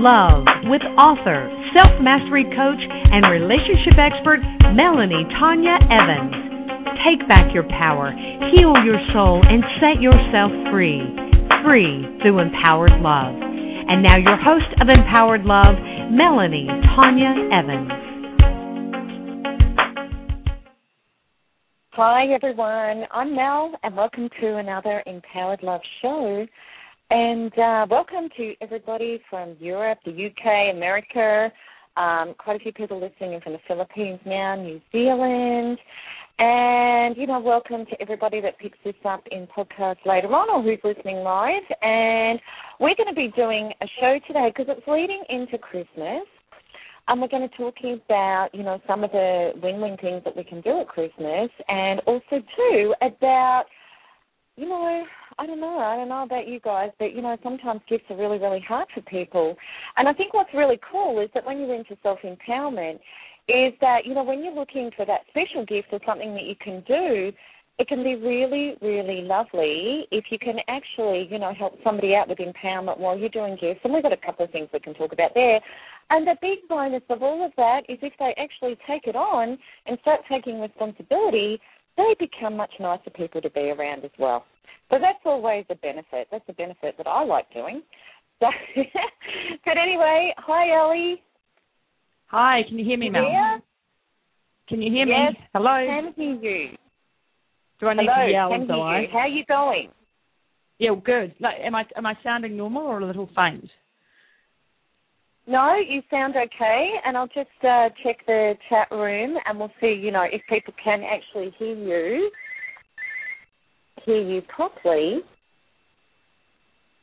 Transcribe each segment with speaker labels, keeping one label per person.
Speaker 1: Love with author, self mastery coach, and relationship expert Melanie Tonia Evans. Take back your power, heal your soul, and set yourself free. Free through empowered love. And now, your host of Empowered Love, Melanie Tonia Evans.
Speaker 2: Hi, everyone. I'm Mel, and welcome to another Empowered Love show. And uh, welcome to everybody from Europe, the UK, America. Um, quite a few people listening in from the Philippines now, New Zealand. And, you know, welcome to everybody that picks this up in podcast later on or who's listening live. And we're going to be doing a show today because it's leading into Christmas. And we're going to talk about, you know, some of the win-win things that we can do at Christmas and also, too, about, you know, I don't know. I don't know about you guys, but you know, sometimes gifts are really, really hard for people. And I think what's really cool is that when you're into self empowerment, is that you know when you're looking for that special gift or something that you can do, it can be really, really lovely if you can actually, you know, help somebody out with empowerment while you're doing gifts. And we've got a couple of things we can talk about there. And the big bonus of all of that is if they actually take it on and start taking responsibility, they become much nicer people to be around as well. So that's always a benefit. That's a benefit that I like doing. So, but anyway, hi Ellie.
Speaker 3: Hi, can you hear me,
Speaker 2: You
Speaker 3: Mel?
Speaker 2: there?
Speaker 3: Can you hear
Speaker 2: Yes,
Speaker 3: me? Hello.
Speaker 2: Can hear you.
Speaker 3: Do I need
Speaker 2: Hello,
Speaker 3: to yell
Speaker 2: can hear you. How are you going?
Speaker 3: Yeah, well, good. No, am I am I sounding normal or a little faint?
Speaker 2: No, you sound okay, and I'll just uh, check the chat room, and we'll see. You know, if people can actually hear you, hear you properly.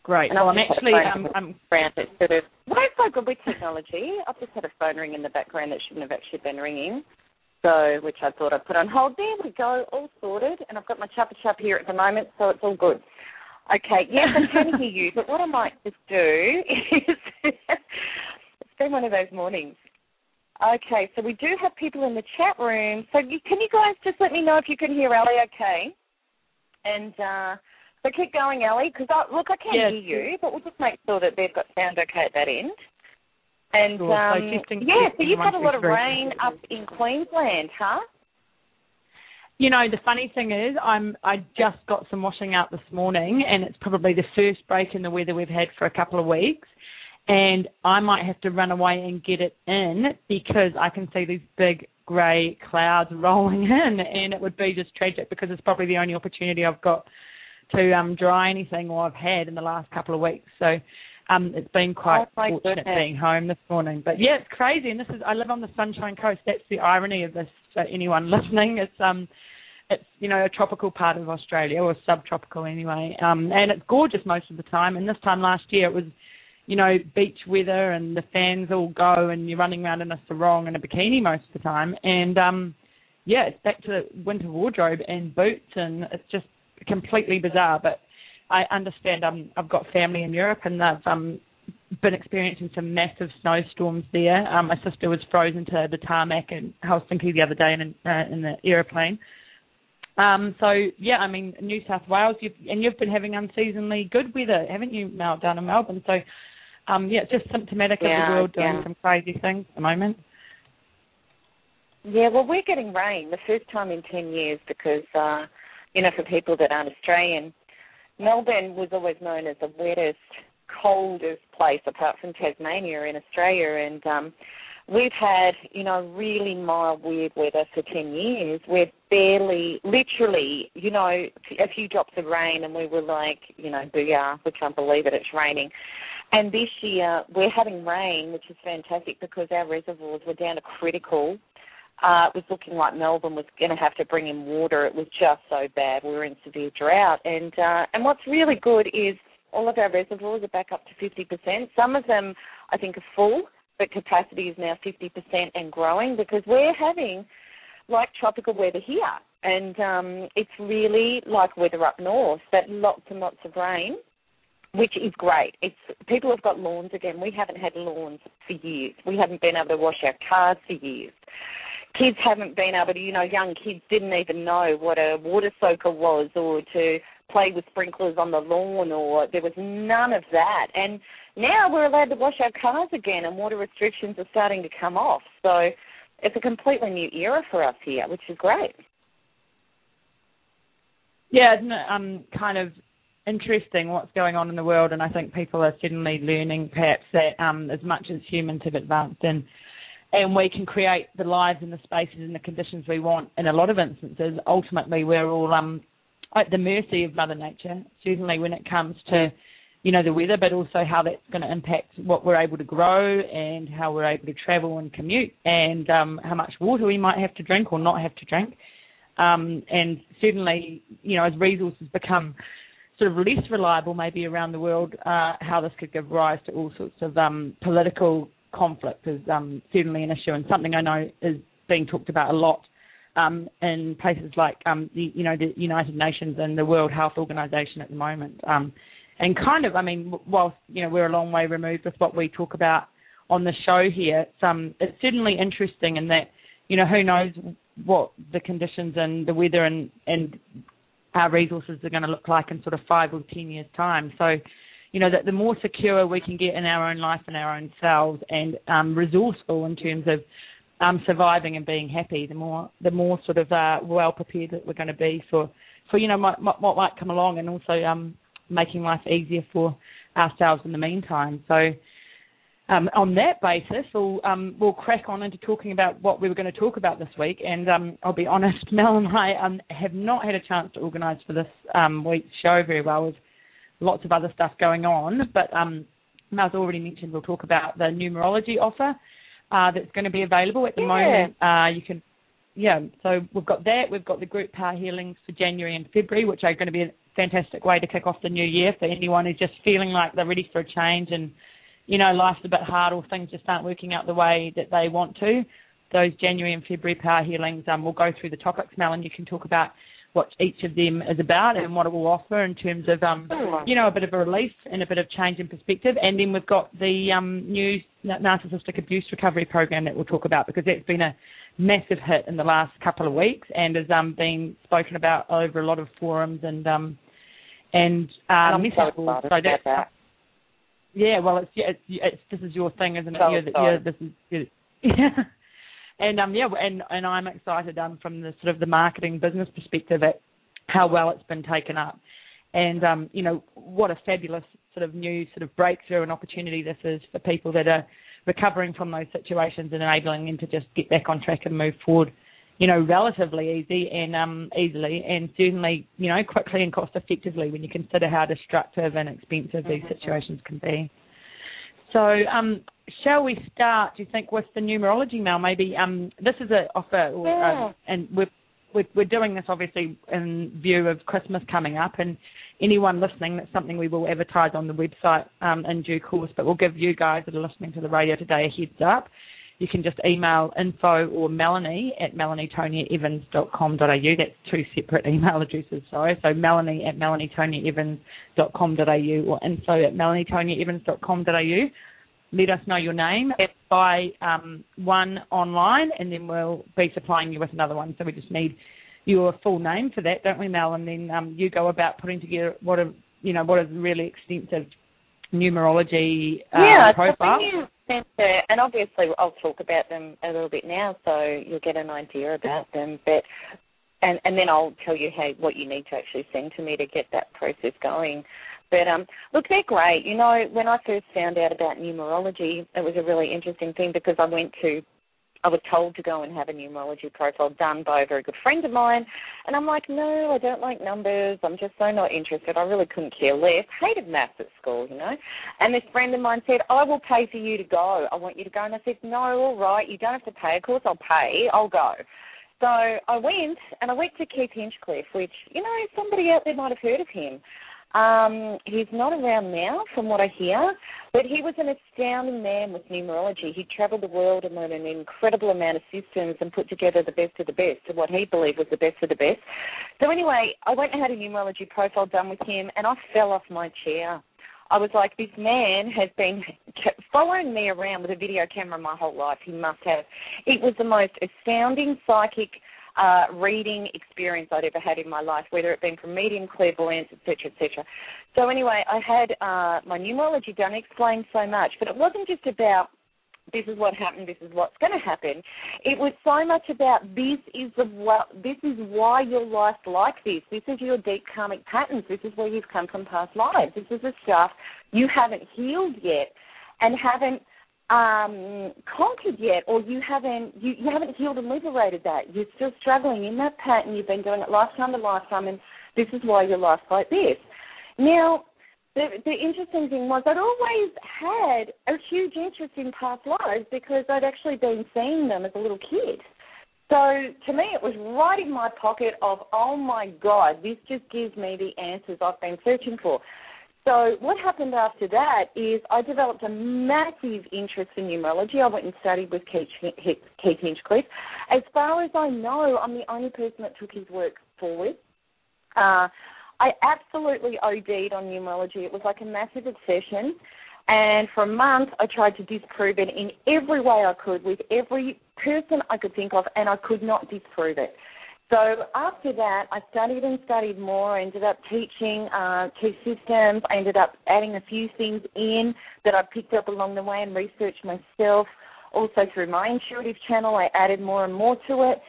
Speaker 3: Great.
Speaker 2: And
Speaker 3: well, I'm actually um, I'm
Speaker 2: Brand it sort of. Well, it's so good with technology. I've just had a phone ring in the background that shouldn't have actually been ringing. So, which I thought I'd put on hold. There we go, all sorted. And I've got my chopper chop here at the moment, so it's all good. Okay, yes, I can hear you. But what I might just do is, it's been one of those mornings. Okay, so we do have people in the chat room. So you, can you guys just let me know if you can hear Ellie okay? And uh, so keep going, Ellie, because I, look, I can
Speaker 3: Yes.
Speaker 2: hear you, but we'll just make sure that they've got sound okay at that end. And
Speaker 3: Sure, so
Speaker 2: um,
Speaker 3: testing-
Speaker 2: yeah, so you've had a lot of rain up in Queensland, huh?
Speaker 3: You know, the funny thing is, I'm I just got some washing out this morning, and it's probably the first break in the weather we've had for a couple of weeks. And I might have to run away and get it in because I can see these big grey clouds rolling in, and it would be just tragic because it's probably the only opportunity I've got to um dry anything or I've had in the last couple of weeks. So um it's been quite
Speaker 2: Oh,
Speaker 3: fortunate
Speaker 2: goodness.
Speaker 3: being home this morning. But yeah, it's crazy and this is I live on the Sunshine Coast. That's the irony of this for anyone listening. It's um it's you know a tropical part of Australia or subtropical anyway. Um and it's gorgeous most of the time and this time last year it was you know, beach weather and the fans all go and you're running around in a sarong and a bikini most of the time. And um yeah, it's back to the winter wardrobe and boots and it's just completely bizarre. But I understand um I've got family in Europe and they've um been experiencing some massive snowstorms there. Um my sister was frozen to the tarmac in Helsinki the other day in uh, in the aeroplane. Um, so yeah, I mean New South Wales, you've, and you've been having unseasonally good weather, haven't you, Mel, down in Melbourne? So um, yeah, just symptomatic of the world doing
Speaker 2: yeah.
Speaker 3: some crazy things at the moment.
Speaker 2: Yeah, well, we're getting rain the first time in 10 years because, uh, you know, for people that aren't Australian, Melbourne was always known as the wettest, coldest place apart from Tasmania in Australia. And um, we've had, you know, really mild, weird weather for 10 years. We're barely, literally, you know, a few drops of rain and we were like, you know, booyah, we can't believe it, it's raining. And this year we're having rain, which is fantastic because our reservoirs were down to critical. Uh, it was looking like Melbourne was going to have to bring in water. It was just so bad. We were in severe drought. And uh, and what's really good is all of our reservoirs are back up to 50%. Some of them, I think, are full. but capacity is now 50% and growing because we're having like tropical weather here. And um, it's really like weather up north, that lots and lots of rain, which is great. It's people have got lawns again. We haven't had lawns for years. We haven't been able to wash our cars for years. Kids haven't been able to, you know, young kids didn't even know what a water soaker was or to play with sprinklers on the lawn or there was none of that. And now we're allowed to wash our cars again and water restrictions are starting to come off. So it's a completely new era for us here, which is great.
Speaker 3: Yeah, um, kind of interesting what's going on in the world? And I think people are suddenly learning perhaps that um, as much as humans have advanced and and we can create the lives and the spaces and the conditions we want in a lot of instances, ultimately we're all um, at the mercy of Mother Nature, certainly when it comes to you know the weather, but also how that's going to impact what we're able to grow and how we're able to travel and commute, and um, how much water we might have to drink or not have to drink. Um, and certainly, you know, as resources become sort of less reliable, maybe around the world, uh, how this could give rise to all sorts of um, political conflict is um, certainly an issue, and something I know is being talked about a lot um, in places like um, the, you know the United Nations and the World Health Organization at the moment. Um, and kind of, I mean, whilst you know we're a long way removed with what we talk about on the show here, it's um, it's certainly interesting in that you know who knows what the conditions and the weather and and our resources are going to look like in sort of five or ten years time. So, you know, that the more secure we can get in our own life and our own selves, and um, resourceful in terms of um, surviving and being happy, the more the more sort of uh, well prepared that we're going to be for for you know what, what might come along, and also um, making life easier for ourselves in the meantime. So. Um, on that basis, we'll, um, we'll crack on into talking about what we were going to talk about this week. And um, I'll be honest, Mel and I um, have not had a chance to organise for this um, week's show very well. With lots of other stuff going on, but um, Mel's already mentioned we'll talk about the numerology offer uh, that's going to be available at the
Speaker 2: yeah.
Speaker 3: moment. Uh, you can, yeah. So we've got that. We've got the group power healings for January and February, which are going to be a fantastic way to kick off the new year for anyone who's just feeling like they're ready for a change and you know life's a bit hard or things just aren't working out the way that they want to. Those January and February power healings, um, we'll go through the topics, Mel, and you can talk about what each of them is about and what it will offer in terms of um, you know a bit of a relief and a bit of change in perspective. And then we've got the um, new narcissistic abuse recovery program that we'll talk about because that's been a massive hit in the last couple of weeks and is um, being spoken about over a lot of forums and um, and uh,
Speaker 2: message
Speaker 3: boards.
Speaker 2: So that's that.
Speaker 3: Yeah, well, it's, yeah, it's, it's this is your thing, isn't it? You're, you're, this is yeah. And um, yeah, and and I'm excited um from the sort of the marketing business perspective at how well it's been taken up, and um, you know what a fabulous sort of new sort of breakthrough and opportunity this is for people that are recovering from those situations and enabling them to just get back on track and move forward, you know, relatively easy and um, easily and certainly, you know, quickly and cost effectively when you consider how destructive and expensive these
Speaker 2: Mm-hmm.
Speaker 3: situations can be. So, um, shall we start? Do you think with the numerology, Mel? Maybe um, this is an offer, or,
Speaker 2: Yeah.
Speaker 3: um, and we're, we're we're doing this obviously in view of Christmas coming up, and anyone listening, that's something we will advertise on the website um, in due course. But we'll give you guys that are listening to the radio today a heads up. You can just email info or Melanie at melanietoniaevans.com.au. That's two separate email addresses, sorry. So Melanie at melanietoniaevans.com.au or info at melanietoniaevans.com.au. Let us know your name by um, one online, and then we'll be supplying you with another one. So we just need your full name for that, don't we, Mel? And then um, you go about putting together what a you know what is a really extensive numerology uh,
Speaker 2: yeah,
Speaker 3: profile.
Speaker 2: And obviously I'll talk about them a little bit now, so you'll get an idea about them. But and and then I'll tell you how what you need to actually send to me to get that process going. But um, look, they're great. You know, when I first found out about numerology, it was a really interesting thing because I went to I was told to go and have a numerology profile done by a very good friend of mine. And I'm like, no, I don't like numbers. I'm just so not interested. I really couldn't care less. Hated maths at school, you know. And this friend of mine said, I will pay for you to go. I want you to go. And I said, no, all right. You don't have to pay. Of course I'll pay. I'll go. So I went, and I went to Keith Hinchcliffe, which, you know, somebody out there might have heard of him. Um, he's not around now, from what I hear, but he was an astounding man with numerology. He travelled the world and learned an incredible amount of systems and put together the best of the best, of what he believed was the best of the best. So anyway, I went and had a numerology profile done with him, and I fell off my chair. I was like, this man has been following me around with a video camera my whole life. He must have. It was the most astounding psychic uh, reading experience I'd ever had in my life, whether it been from medium, clairvoyance, etc., etc. So anyway, I had uh, my numerology done, explained so much, but it wasn't just about this is what happened, this is what's going to happen. It was so much about this is the this is why your life's like this. This is your deep karmic patterns. This is where you've come from past lives. This is the stuff you haven't healed yet and haven't um, conquered yet, or you haven't you, you haven't healed and liberated that. You're still struggling in that pattern. You've been doing it lifetime to lifetime, and this is why your life's like this. Now, the, the interesting thing was I'd always had a huge interest in past lives because I'd actually been seeing them as a little kid. So to me, it was right in my pocket of, oh my God, this just gives me the answers I've been searching for. So what happened after that is I developed a massive interest in numerology. I went and studied with Keith, Hinchcliffe. As far as I know, I'm the only person that took his work forward. Uh, I absolutely OD'd on numerology. It was like a massive obsession. And for a month, I tried to disprove it in every way I could with every person I could think of, and I could not disprove it. So after that, I studied and studied more. I ended up teaching uh, two systems. I ended up adding a few things in that I picked up along the way and researched myself. Also through my intuitive channel, I added more and more to it.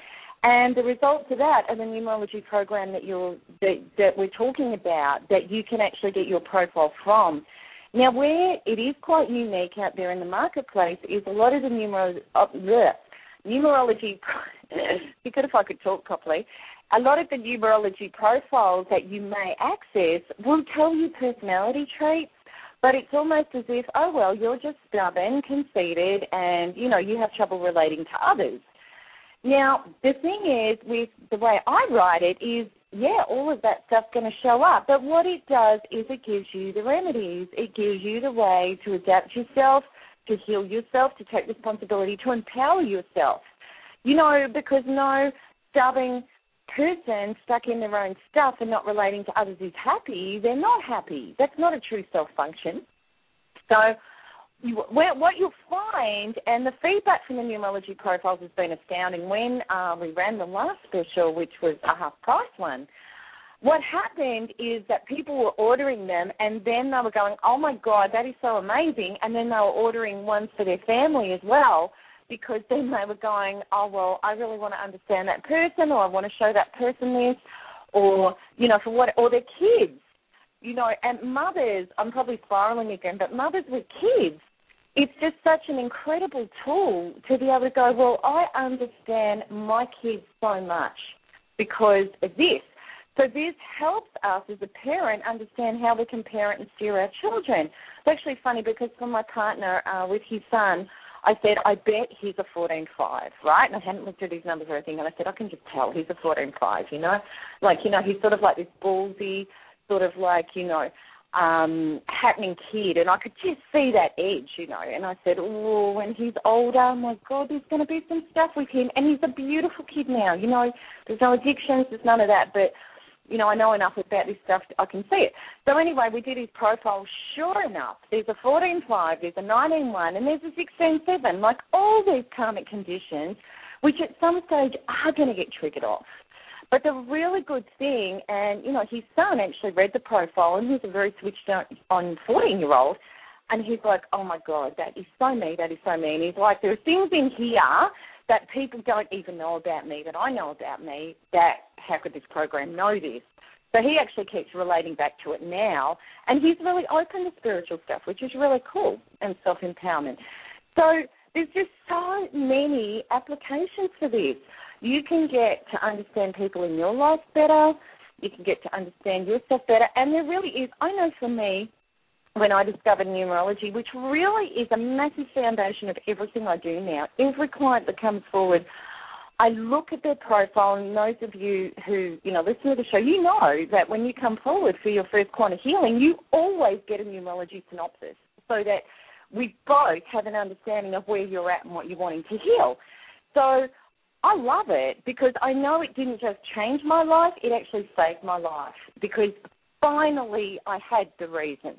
Speaker 2: And the results of that are the numerology program that you're that, that we're talking about, that you can actually get your profile from. Now, where it is quite unique out there in the marketplace is a lot of the numero, uh, numerology be good if I could talk properly. A lot of the numerology profiles that you may access will tell you personality traits, but it's almost as if, oh well, you're just stubborn, conceited, and you know you have trouble relating to others. Now the thing is, with the way I write it, is yeah, all of that stuff's going to show up. But what it does is it gives you the remedies. It gives you the way to adapt yourself, to heal yourself, to take responsibility, to empower yourself. You know, because no stubborn person stuck in their own stuff and not relating to others is happy, they're not happy. That's not a true self function. So, you, what you'll find, and the feedback from the numerology profiles has been astounding. When uh, we ran the last special, which was a half price one, what happened is that people were ordering them and then they were going, oh my God, that is so amazing. And then they were ordering ones for their family as well because then they were going, oh well, I really want to understand that person, or I want to show that person this, or you know, for what, or their kids, you know, and mothers. I'm probably spiraling again, but mothers with kids. It's just such an incredible tool to be able to go, well, I understand my kids so much because of this. So this helps us as a parent understand how we can parent and steer our children. It's actually funny because for my partner uh, with his son, I said, I bet he's a 14-5, right? And I hadn't looked at his numbers or anything, and I said, I can just tell he's a 14-5, you know? Like, you know, he's sort of like this ballsy, sort of like, you know, um, happening kid, and I could just see that edge, you know. And I said, oh, when he's older, my God, there's going to be some stuff with him. And he's a beautiful kid now, you know. There's no addictions, there's none of that, but you know, I know enough about this stuff, I can see it. So anyway, we did his profile. Sure enough, there's a 14.5, there's a 19.1, and there's a 16.7. Like all these karmic conditions, which at some stage are going to get triggered off. But the really good thing, and you know, his son actually read the profile, and he's a very switched on 14 year old, and he's like, oh my god, that is so me, that is so me. And he's like, there are things in here that people don't even know about me that I know about me. That how could this program know this? So he actually keeps relating back to it now, and he's really open to spiritual stuff, which is really cool and self empowerment. So there's just so many applications for this. You can get to understand people in your life better. You can get to understand yourself better, and there really is. I know for me, when I discovered numerology, which really is a massive foundation of everything I do now. Every client that comes forward, I look at their profile, and those of you who you know listen to the show, you know that when you come forward for your first quantum healing, you always get a numerology synopsis, so that we both have an understanding of where you're at and what you're wanting to heal. So I love it because I know it didn't just change my life; it actually saved my life because finally I had the reason.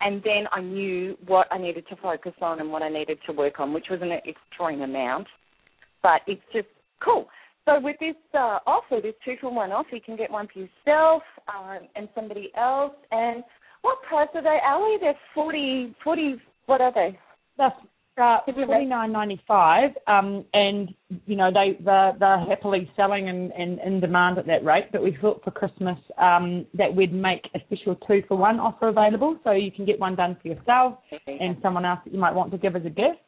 Speaker 2: And then I knew what I needed to focus on and what I needed to work on, which was an extreme amount. But it's just Cool. So with this uh, offer, this two for one offer, you can get one for yourself um, and somebody else. And what price are they, Ali? They're 40, 40 what are they?
Speaker 3: That's uh, forty nine ninety five, um, and you know they they're, they're happily selling and, and in demand at that rate. But we thought for Christmas um, that we'd make a special two for one offer available, so you can get one done for yourself and someone else that you might want to give as a gift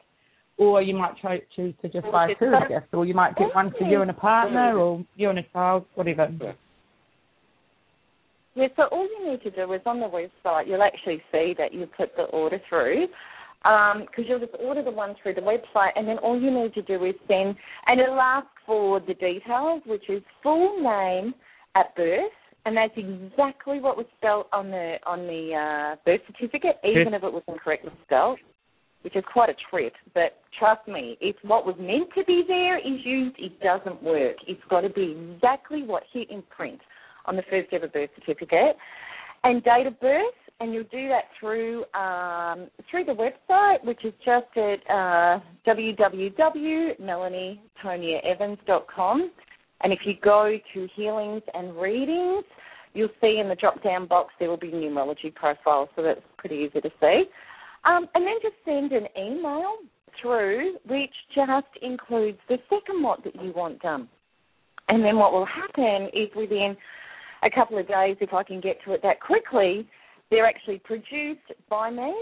Speaker 3: or you might cho- choose to just buy two as gifts, or you might get one for you and a partner, or you and a child, whatever.
Speaker 2: Yeah, so all you need to do is on the website, you'll actually see that you put the order through, because um, you'll just order the one through the website, and then all you need to do is send, and it'll ask for the details, which is full name at birth, and that's exactly what was spelled on the on the uh, birth certificate, even if it was incorrectly spelled which is quite a trip. But trust me, if what was meant to be there is used, it doesn't work. It's got to be exactly what hit in print on the first ever birth certificate and date of birth. And you'll do that through um, through the website, which is just at uh, www.melanietoniaevans.com. And if you go to healings and readings, you'll see in the drop down box there will be numerology profiles, so that's pretty easy to see. Um, and then just send an email through which just includes the second lot that you want done. And then what will happen is within a couple of days, if I can get to it that quickly, they're actually produced by me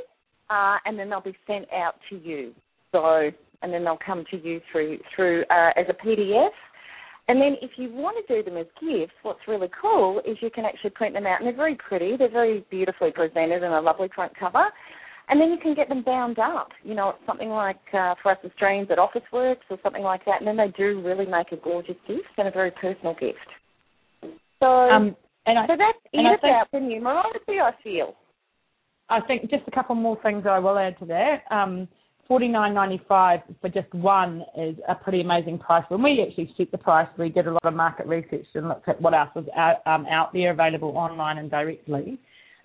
Speaker 2: uh, and then they'll be sent out to you. So, and then they'll come to you through through uh, as a PDF. And then if you want to do them as gifts, what's really cool is you can actually print them out, and they're very pretty. They're very beautifully presented and a lovely front cover. And then you can get them bound up. You know, it's something like uh, for us Australians at Office Works or something like that. And then they do really make a gorgeous gift and a very personal gift. So, um, and I, so that's it about the numerology, I feel.
Speaker 3: I think just a couple more things I will add to that. Um, Forty nine ninety five for just one is a pretty amazing price. When we actually set the price, we did a lot of market research and looked at what else was out, um, out there available online and directly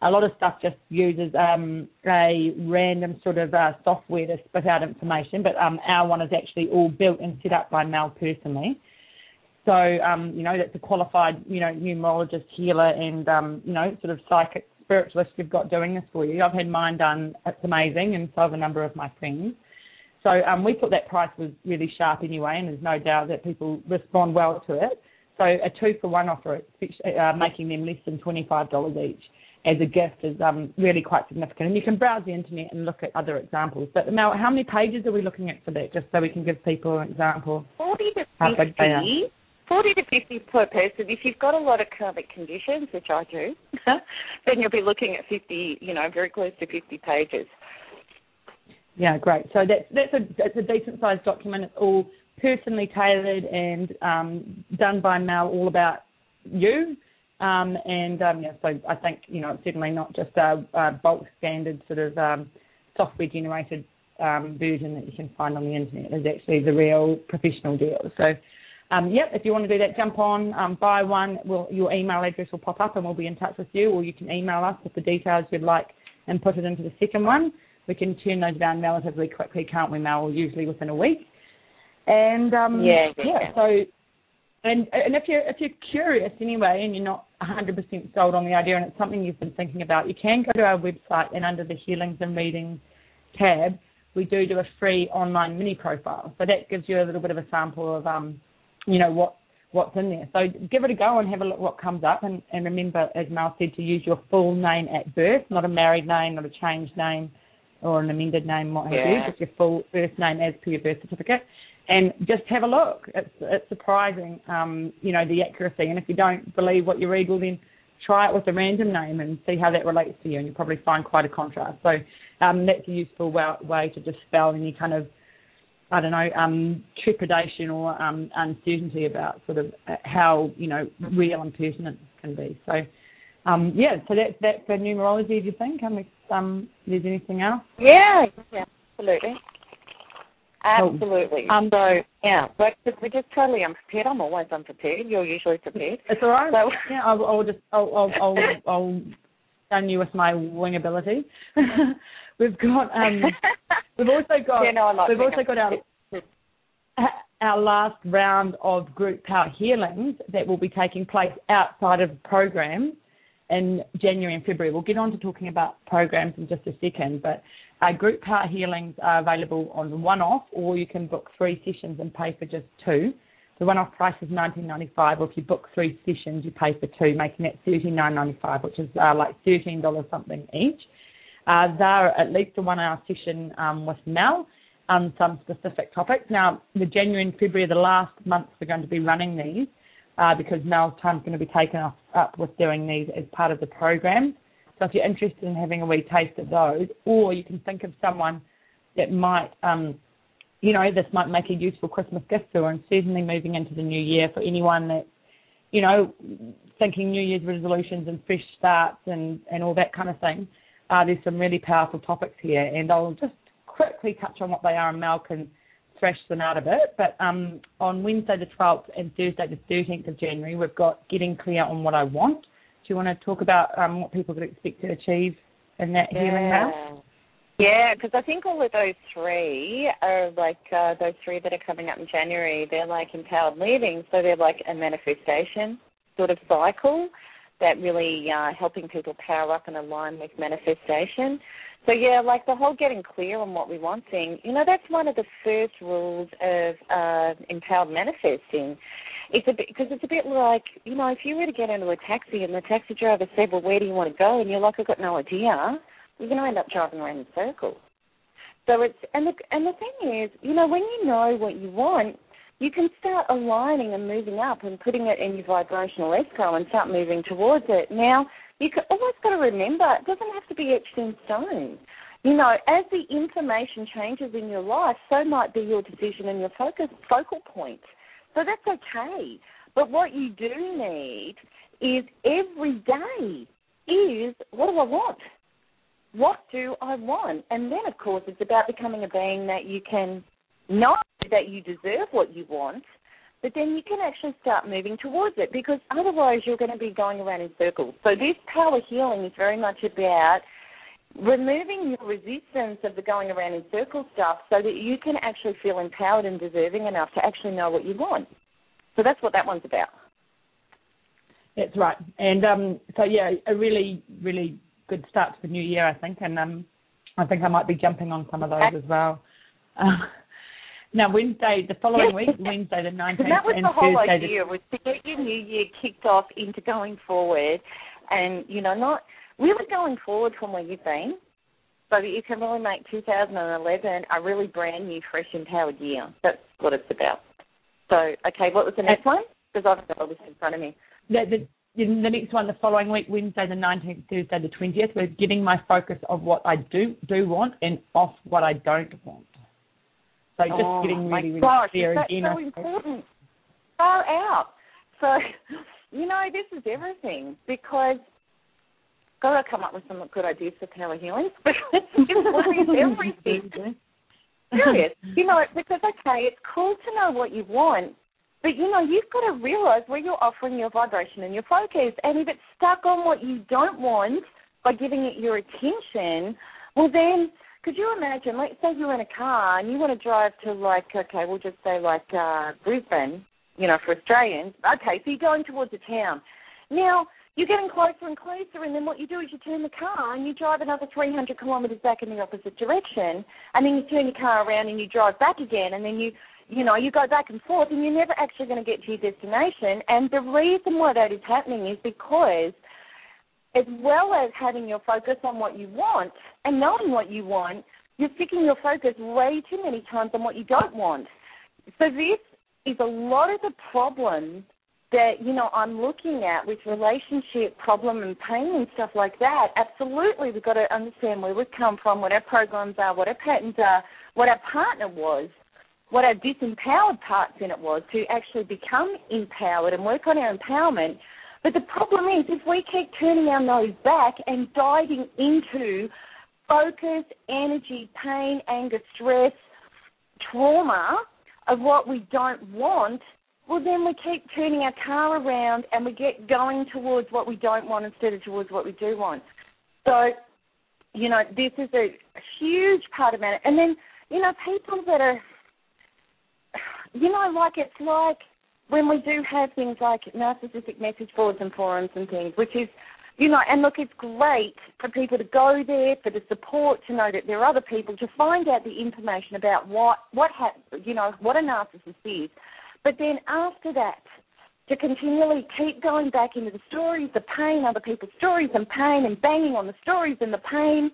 Speaker 3: a lot of stuff just uses um, a random sort of uh, software to spit out information, but um, our one is actually all built and set up by Mel personally. So, um, you know, that's a qualified, you know, numerologist, healer, and, um, you know, sort of psychic spiritualist we've got doing this for you. I've had mine done. It's amazing, and so have a number of my friends. So um, we thought that price was really sharp anyway, and there's no doubt that people respond well to it. So a two for one offer, uh, making them less than $25 each as a gift is um, really quite significant. And you can browse the internet and look at other examples. But Mel, how many pages are we looking at for that, just so we can give people an example?
Speaker 2: 40 to 50. 40 to 50 per person. If you've got a lot of karmic conditions, which I do, then you'll be looking at 50, you know, very close to 50 pages.
Speaker 3: Yeah, great. So that's that's a that's a decent sized document. It's all personally tailored and um, done by Mel, all about you um, and um, yeah, so I think you know it's certainly not just a, a bulk standard sort of um, software generated um, version that you can find on the internet. It's actually the real professional deal. So yep, if you want to do that, jump on, um, buy one. We'll, your email address will pop up, and we'll be in touch with you. Or you can email us with the details you'd like, and put it into the second one. We can turn those down relatively quickly, can't we, Mel? Usually within a week. And um,
Speaker 2: yeah,
Speaker 3: yeah, yeah. So and and if you're if you're curious anyway, and you're not 100% sold on the idea, and it's something you've been thinking about, you can go to our website and under the healings and readings tab, we do do a free online mini profile. So that gives you a little bit of a sample of um, you know what what's in there. So give it a go and have a look what comes up. And, and remember, as Mel said, to use your full name at birth, not a married name, not a changed name or an amended name, what have yeah. you, just your full first name as per your birth certificate and just have a look. It's it's surprising, um, you know, the accuracy. And if you don't believe what you read, well then try it with a random name and see how that relates to you, and you'll probably find quite a contrast. So um, that's a useful way, way to dispel any kind of I don't know, um, trepidation or um, uncertainty about sort of uh, how you know real and pertinent can be. So, um, yeah, so that's that for numerology. Do you think? Um, um, there's anything else?
Speaker 2: Yeah, yeah, absolutely. Absolutely. Um, so yeah, but we're just totally unprepared. I'm always unprepared. You're usually prepared.
Speaker 3: It's all right. So yeah, I'll, I'll just I'll I'll I'll, I'll stun you with my wing ability. we've got um we've also got
Speaker 2: yeah, no, like
Speaker 3: we've also got our our last round of group power healings that will be taking place outside of the program in January and February. We'll get on to talking about programs in just a second, but our group power healings are available on one-off, or you can book three sessions and pay for just two. The one-off price is nineteen ninety-five, or if you book three sessions, you pay for two, making it thirty-nine ninety-five, which is uh, like thirteen dollars something each. Uh, they're at least a one-hour session um, with Mel on some specific topics. Now, the January and February the last months we're going to be running these uh, because Mel's time's going to be taken up, up with doing these as part of the program. So if you're interested in having a wee taste of those, or you can think of someone that might, um, you know, this might make a useful Christmas gift for, and certainly moving into the new year for anyone that, you know, thinking New Year's resolutions and fresh starts and, and all that kind of thing. Uh, there's some really powerful topics here, and I'll just quickly touch on what they are, and Mel can thrash them out a bit. But um, on Wednesday the 12th and Thursday the 13th of January, we've got getting clear on what I want do you want to talk about um, what people could expect to achieve in that
Speaker 2: yeah.
Speaker 3: healing house?
Speaker 2: Yeah, because I think all of those three are like uh, those three that are coming up in January. They're like empowered living, so they're like a manifestation sort of cycle that really uh, helping people power up and align with manifestation. So yeah, like the whole getting clear on what we want thing. You know, that's one of the first rules of uh, empowered manifesting it's a bit because it's a bit like you know if you were to get into a taxi and the taxi driver said, "Well, where do you want to go?" and you're like, "I've got no idea," you're going to end up driving around in circles. So it's and the and the thing is, you know, when you know what you want, you can start aligning and moving up and putting it in your vibrational escrow and start moving towards it. Now, you can always got to remember it doesn't have to be etched in stone. You know, as the information changes in your life, so might be your decision and your focus focal point. So that's okay. But what you do need is every day is what do I want? What do I want? And then, of course, it's about becoming a being that you can know that you deserve what you want, but then you can actually start moving towards it because otherwise you're going to be going around in circles. So this power healing is very much about removing your resistance of the going around in circles stuff so that you can actually feel empowered and deserving enough to actually know what you want. So that's what that one's about.
Speaker 3: That's right. And um, so, yeah, a really, really good start to the new year, I think. And um, I think I might be jumping on some of those as well. Uh, now, Wednesday, the following week, Wednesday the 19th
Speaker 2: and that was
Speaker 3: and
Speaker 2: the whole
Speaker 3: Thursday
Speaker 2: idea, was to get your new year kicked off into going forward and, you know, not really going forward from where you've been, so that you can really make 2011 a really brand new, fresh, empowered year. That's what it's about. So, okay, what was the next one? Because I've got all this in front of me.
Speaker 3: The, the, the next one, the following week, Wednesday the 19th, Thursday the 20th, we're getting my focus of what I do do want and off what I don't want. So just
Speaker 2: oh,
Speaker 3: getting really, really
Speaker 2: gosh,
Speaker 3: clear
Speaker 2: that's
Speaker 3: again.
Speaker 2: so important. Far out. So, you know, this is everything because got to come up with some good ideas for power healing because it's everything. Serious. you know, because okay, it's cool to know what you want, but you know, you've got to realize where you're offering your vibration and your focus. And if it's stuck on what you don't want by giving it your attention, well then could you imagine, let's say you're in a car and you want to drive to like okay, we'll just say like uh Brisbane, you know, for Australians. Okay, so you're going towards a town. Now, you're getting closer and closer, and then what you do is you turn the car and you drive another 300 kilometres back in the opposite direction, and then you turn your car around and you drive back again, and then you, you know, you go back and forth, and you're never actually going to get to your destination. And the reason why that is happening is because, as well as having your focus on what you want and knowing what you want, you're sticking your focus way too many times on what you don't want. So this is a lot of the problems that you know I'm looking at with relationship problem and pain and stuff like that, absolutely we've got to understand where we've come from, what our programs are, what our patterns are, what our partner was. what our disempowered parts in it was to actually become empowered and work on our empowerment. But the problem is, if we keep turning our nose back and diving into focus, energy, pain, anger, stress, trauma of what we don't want, well, then we keep turning our car around and we get going towards what we don't want instead of towards what we do want. So, you know, this is a huge part of it. And then, you know, people that are you know, like it's like when we do have things like narcissistic message boards and forums and things, which is, you know, and look, it's great for people to go there, for the support, to know that there are other people, to find out the information about what, what ha- you know, what a narcissist is. But then after that, to continually keep going back into the stories, the pain, other people's stories and pain, and banging on the stories and the pain,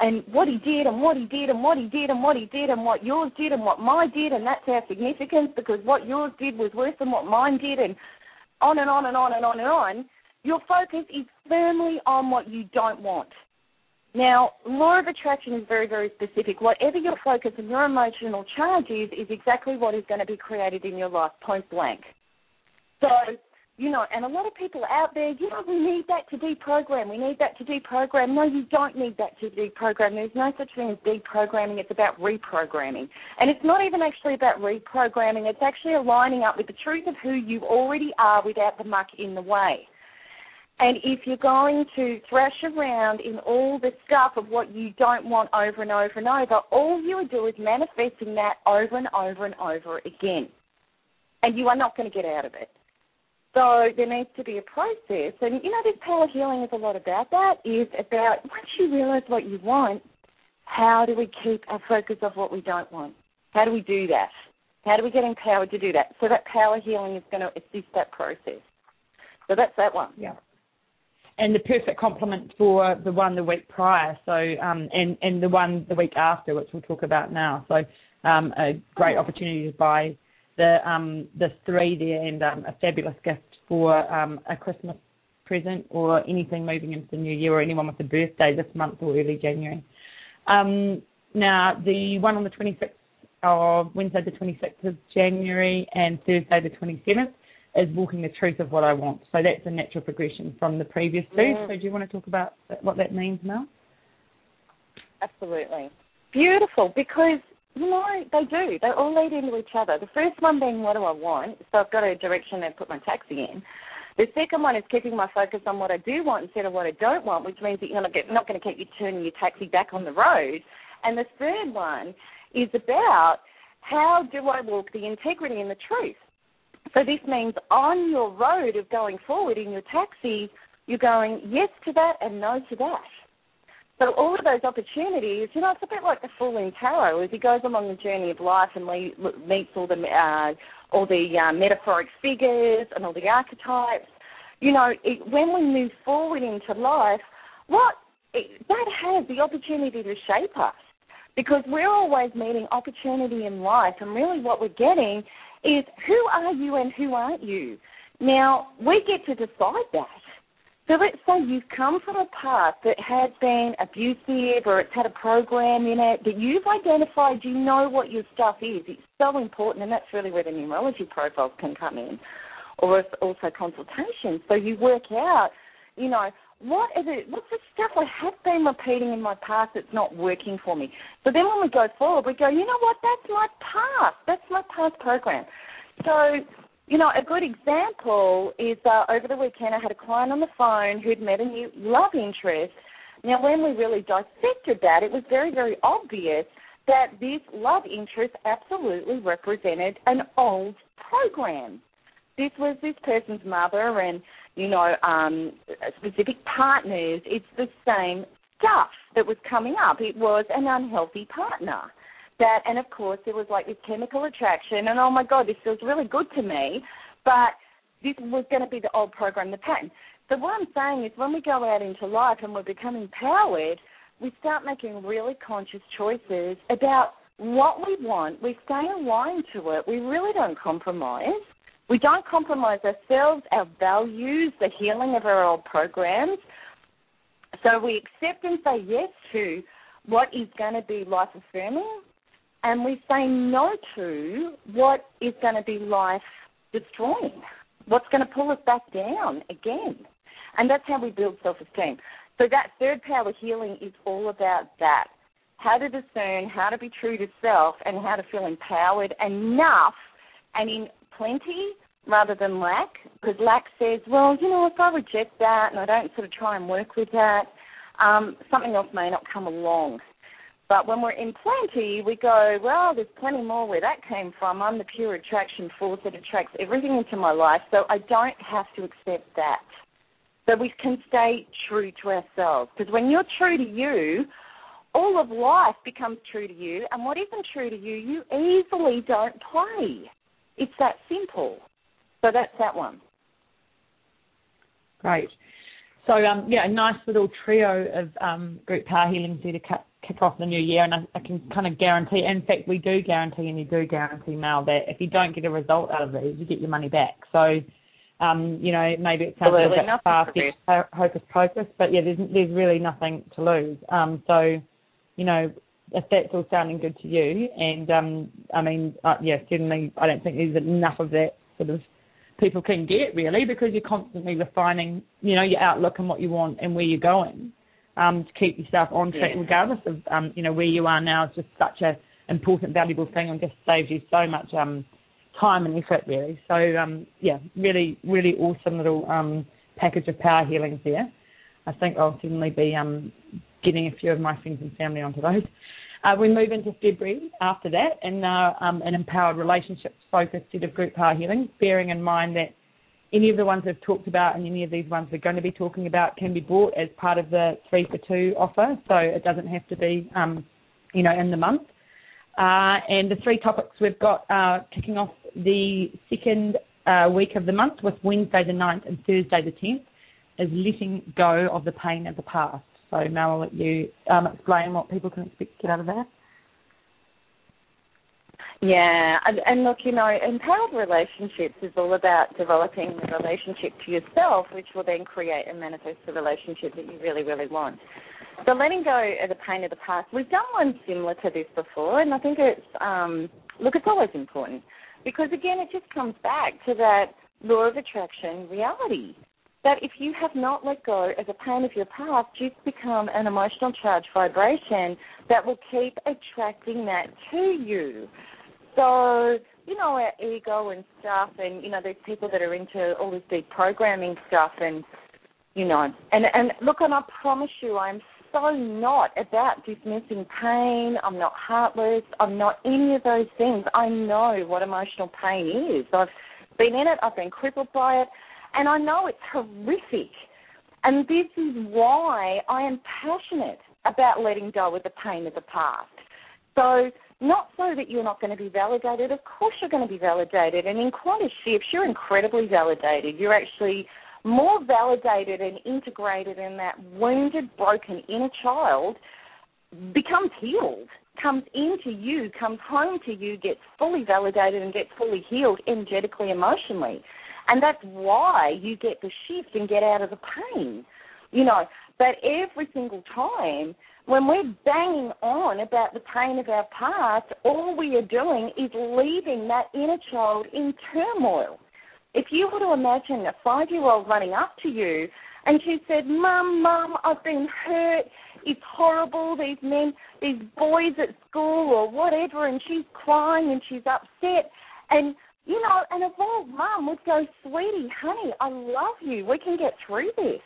Speaker 2: and what he did and what he did and what he did and what he did and what yours did and what mine did and that's our significance because what yours did was worse than what mine did and on and on and on and on and on, your focus is firmly on what you don't want. Now, law of attraction is very, very specific. Whatever your focus and your emotional charge is, is exactly what is going to be created in your life, point blank. So you know, and a lot of people out there, you know, we need that to deprogram. We need that to deprogram. No, you don't need that to deprogram. There's no such thing as deprogramming. It's about reprogramming. And it's not even actually about reprogramming. It's actually aligning up with the truth of who you already are without the muck in the way. And if you're going to thrash around in all the stuff of what you don't want over and over and over, all you will do is manifesting that over and over and over again. And you are not going to get out of it. So there needs to be a process. And, you know, this power healing is a lot about that, is about once you realize what you want, how do we keep our focus of what we don't want? How do we do that? How do we get empowered to do that? So that power healing is going to assist that process. So that's that one.
Speaker 3: Yeah. And the perfect complement for the one the week prior, so um, and and the one the week after, which we'll talk about now. So um, a great opportunity to buy the um, the three there and um, a fabulous gift for um, a Christmas present or anything moving into the new year or anyone with a birthday this month or early January. Um, now the one on the 26th of Wednesday the 26th of January and Thursday the 27th is walking the truth of what I want. So that's a natural progression from the previous two. Mm. So do you want to talk about what that means, Mel?
Speaker 2: Absolutely. Beautiful because no, they do. They all lead into each other. The first one being what do I want? So I've got a direction and put my taxi in. The second one is keeping my focus on what I do want instead of what I don't want, which means that you're not going to keep you turning your taxi back on the road. And the third one is about how do I walk the integrity and the truth. So this means on your road of going forward in your taxi, you're going yes to that and no to that. So all of those opportunities, you know, it's a bit like the fool in tarot as he goes along the journey of life and meets all the uh, all the uh, metaphoric figures and all the archetypes. You know, it, when we move forward into life, what it, that has the opportunity to shape us because we're always meeting opportunity in life, and really what we're getting is who are you and who aren't you. Now we get to decide that. So let's say you've come from a path that has been abusive or it's had a program in it that you've identified, you know what your stuff is. It's so important, and that's really where the numerology profiles can come in, or also consultations. So you work out, you know, what is it? What's the stuff I have been repeating in my past that's not working for me? So then when we go forward, we go, you know what? That's my past. That's my past program. So you know, a good example is uh, over the weekend I had a client on the phone who'd met a new love interest. Now, when we really dissected that, it was very, very obvious that this love interest absolutely represented an old program. This was this person's mother and, you know, um, specific partners. It's the same stuff that was coming up. It was an unhealthy partner that, and of course, there was like this chemical attraction, and oh my God, this feels really good to me, but this was going to be the old program, the pattern. So what I'm saying is, when we go out into life and we're becoming empowered, we start making really conscious choices about what we want. We stay aligned to it. We really don't compromise. We don't compromise ourselves, our values, the healing of our old programs. So we accept and say yes to what is going to be life affirming and we say no to what is going to be life destroying, what's going to pull us back down again. And that's how we build self esteem. So that third power healing is all about that. How to discern, how to be true to self, and how to feel empowered enough and in plenty rather than lack. Because lack says, well, you know, if I reject that and I don't sort of try and work with that, um, something else may not come along. But when we're in plenty, we go, well, there's plenty more where that came from. I'm the pure attraction force that attracts everything into my life, so I don't have to accept that. So we can stay true to ourselves. Because when you're true to you, all of life becomes true to you, and what isn't true to you, you easily don't play. It's that simple. So that's that one.
Speaker 3: Great. So um, yeah, a nice little trio of um, group power healings there to kick off the new year, and I, I, can kind of guarantee. In fact, we do guarantee, and you do guarantee, now that if you don't get a result out of these, you get your money back. So, um, you know, maybe it sounds
Speaker 2: Absolutely.
Speaker 3: a bit far hocus pocus, but yeah, there's there's really nothing to lose. Um, so, you know, if that's all sounding good to you, and um, I mean, uh, yeah, certainly, I don't think there's enough of that sort of people can get really because you're constantly refining, you know, your outlook and what you want and where you're going um, to keep yourself on track,
Speaker 2: yeah.
Speaker 3: regardless of um, you know where you are now. It's just such a important, valuable thing, and just saves you so much um, time and effort, really. So um, yeah, really, really awesome little um, package of power healings there. I think I'll certainly be um, getting a few of my friends and family onto those. Uh, we move into February after that, and uh, um, an empowered relationships focused set of group power healing, bearing in mind that any of the ones we've talked about and any of these ones we're going to be talking about can be bought as part of the three for two offer, so it doesn't have to be, um, you know, in the month. Uh, and the three topics we've got uh, kicking off the second uh, week of the month with Wednesday the 9th and Thursday the 10th is letting go of the pain of the past. So Mel, I'll let you um, explain what people can expect to get out of that.
Speaker 2: Yeah, and, and look, you know, empowered relationships is all about developing the relationship to yourself, which will then create and manifest the relationship that you really, really want. So letting go of the pain of the past. We've done one similar to this before, and I think it's um, look, it's always important because again, it just comes back to that law of attraction reality that if you have not let go of the pain of your past, you've become an emotional charge vibration that will keep attracting that to you. So, you know, our ego and stuff, and, you know, there's people that are into all this deep programming stuff, and, you know, and, and look, and I promise you, I'm so not about dismissing pain. I'm not heartless. I'm not any of those things. I know what emotional pain is. I've been in it, I've been crippled by it and I know it's horrific. And this is why I am passionate about letting go of the pain of the past. So, not so that you're not going to be validated. Of course, you're going to be validated. And in quantum shifts, you're incredibly validated. You're actually more validated and integrated in that wounded, broken inner child becomes healed, comes into you, comes home to you, gets fully validated and gets fully healed energetically, emotionally. And that's why you get the shift and get out of the pain. You know, but every single time when we're banging on about the pain of our past, all we are doing is leaving that inner child in turmoil. If you were to imagine a five year old running up to you and she said, Mum, Mum, I've been hurt, it's horrible, these men, these boys at school or whatever, and she's crying and she's upset. And you know, an evolved mom would go, sweetie, honey, I love you. We can get through this.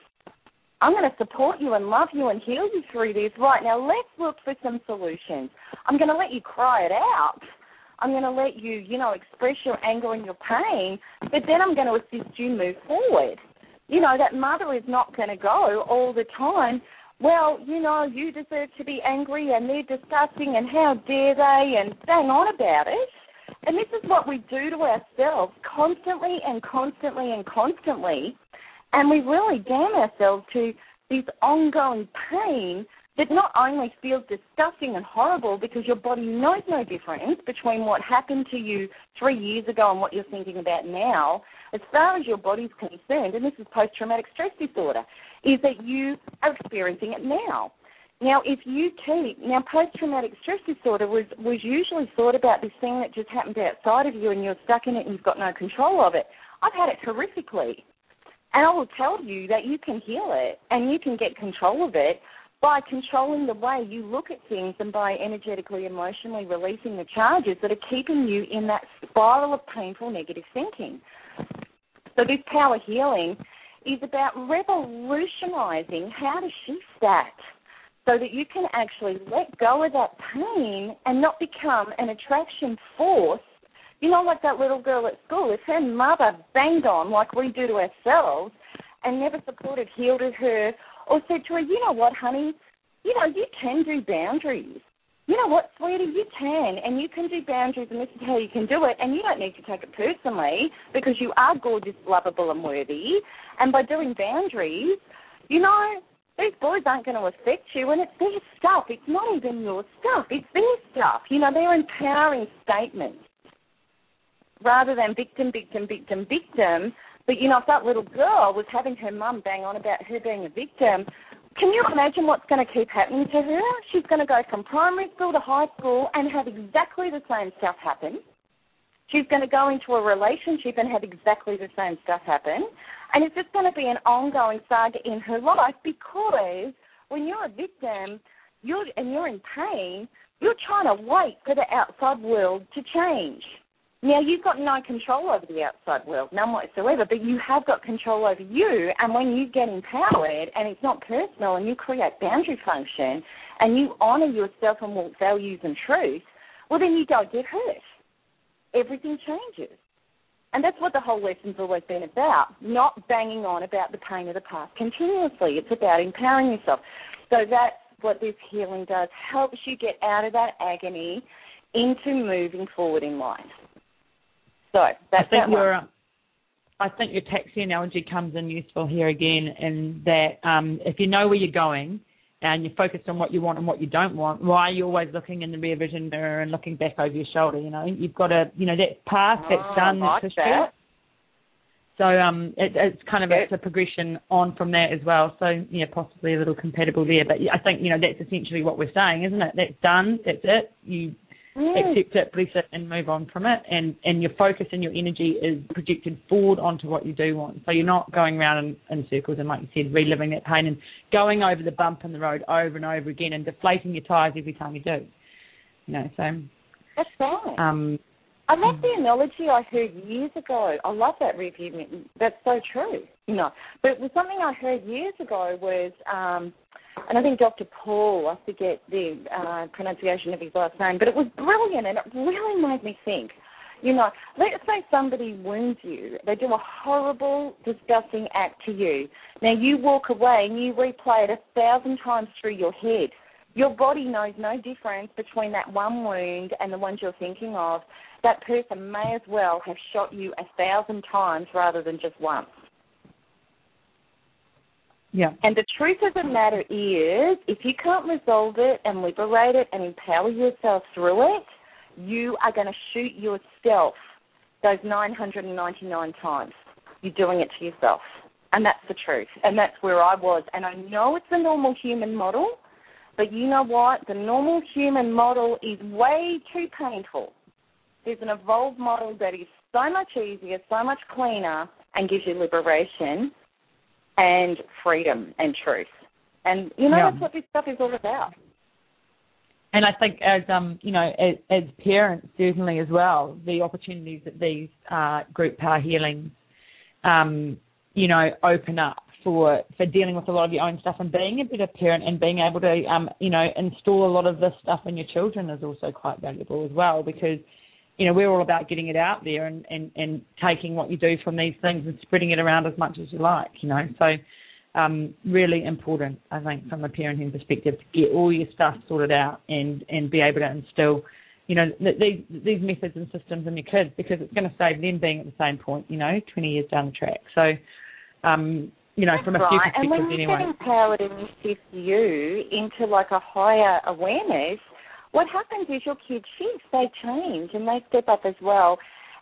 Speaker 2: I'm going to support you and love you and heal you through this. Right now, let's look for some solutions. I'm going to let you cry it out. I'm going to let you, you know, express your anger and your pain, but then I'm going to assist you move forward. You know, that mother is not going to go all the time. Well, you know, you deserve to be angry and they're disgusting and how dare they and bang on about it and this is what we do to ourselves constantly and constantly and constantly. And we really damn ourselves to this ongoing pain that not only feels disgusting and horrible because your body knows no difference between what happened to you three years ago and what you're thinking about now, as far as your body's concerned, and this is post traumatic stress disorder, is that you are experiencing it now. Now, if you keep now post-traumatic stress disorder was was usually thought about this thing that just happened outside of you and you're stuck in it and you've got no control of it. I've had it horrifically, and I will tell you that you can heal it and you can get control of it by controlling the way you look at things and by energetically, emotionally releasing the charges that are keeping you in that spiral of painful negative thinking. So this power healing is about revolutionizing how to shift that so that you can actually let go of that pain and not become an attraction force. You know, like that little girl at school, if her mother banged on like we do to ourselves and never supported, healed her, or said to her, you know what, honey, you know, you can do boundaries. You know what, sweetie, you can, and you can do boundaries, and this is how you can do it, and you don't need to take it personally because you are gorgeous, lovable, and worthy. And by doing boundaries, you know, these boys aren't going to affect you, and it's their stuff. It's not even your stuff. It's their stuff. You know, they're empowering statements rather than victim, victim, victim, victim. But you know, if that little girl was having her mum bang on about her being a victim, can you imagine what's going to keep happening to her? She's going to go from primary school to high school and have exactly the same stuff happen. She's going to go into a relationship and have exactly the same stuff happen. And it's just going to be an ongoing saga in her life because when you're a victim you're, and you're in pain, you're trying to wait for the outside world to change. Now, you've got no control over the outside world, none whatsoever, but you have got control over you. And when you get empowered and it's not personal and you create boundary function and you honour yourself and walk values and truth, well, then you don't get hurt. Everything changes. And that's what the whole lesson's always been about, not banging on about the pain of the past continuously. It's about empowering yourself. So that's what this healing does, helps you get out of that agony into moving forward in life. So that's
Speaker 3: I think your I think your taxi analogy comes in useful here again, in that um, if you know where you're going and you're focused on what you want and what you don't want, why are you always looking in the rear vision mirror and looking back over your shoulder? You know, you've got to, you know, that past, that's
Speaker 2: Oh,
Speaker 3: done,
Speaker 2: like
Speaker 3: that's history.
Speaker 2: that.
Speaker 3: So um, it, it's kind of it's a progression on from that as well. So yeah, possibly a little compatible there. But I think you know that's essentially what we're saying, isn't it? That's done. That's it. You. Accept it, bless it, and move on from it. And and your focus and your energy is projected forward onto what you do want. So you're not going around in, in circles and, like you said, reliving that pain and going over the bump in the road over and over again and deflating your tires every time you do. You know, so
Speaker 2: That's right.
Speaker 3: um,
Speaker 2: I love the analogy I heard years ago. I love that review. That's so true. You know, but it was something I heard years ago was, um, and I think Dr. Paul. I forget the uh, pronunciation of his last name, but it was brilliant, and it really made me think. You know, let's say somebody wounds you. They do a horrible, disgusting act to you. Now you walk away and you replay it a thousand times through your head. Your body knows no difference between that one wound and the ones you're thinking of. That person may as well have shot you a thousand times rather than just once.
Speaker 3: yeah,
Speaker 2: And the truth of the matter is, if you can't resolve it and liberate it and empower yourself through it, you are going to shoot yourself those 999 times. You're doing it to yourself. And that's the truth. And that's where I was. And I know it's a normal human model, but you know what? The normal human model is way too painful. There's an evolved model that is so much easier, so much cleaner, and gives you liberation and freedom and truth. And you know
Speaker 3: Yeah.
Speaker 2: that's what this stuff is all about.
Speaker 3: And I think as um you know as, as parents certainly as well the opportunities that these uh, group power healings um you know open up for for dealing with a lot of your own stuff and being a better parent and being able to um you know install a lot of this stuff in your children is also quite valuable as well because you know we're all about getting it out there and and and taking what you do from these things and spreading it around as much as you like you know so um, really important, I think, from a parenting perspective, to get all your stuff sorted out and and be able to instill, you know, these these methods and systems in your kids because it's going to save them being at the same point, you know, 20 years down the track. So, um, you know,
Speaker 2: That's
Speaker 3: from a few
Speaker 2: right. And when you
Speaker 3: anyway.
Speaker 2: get empowered and you shift you into like a higher awareness, what happens is your kids shift, they change and they step up as well.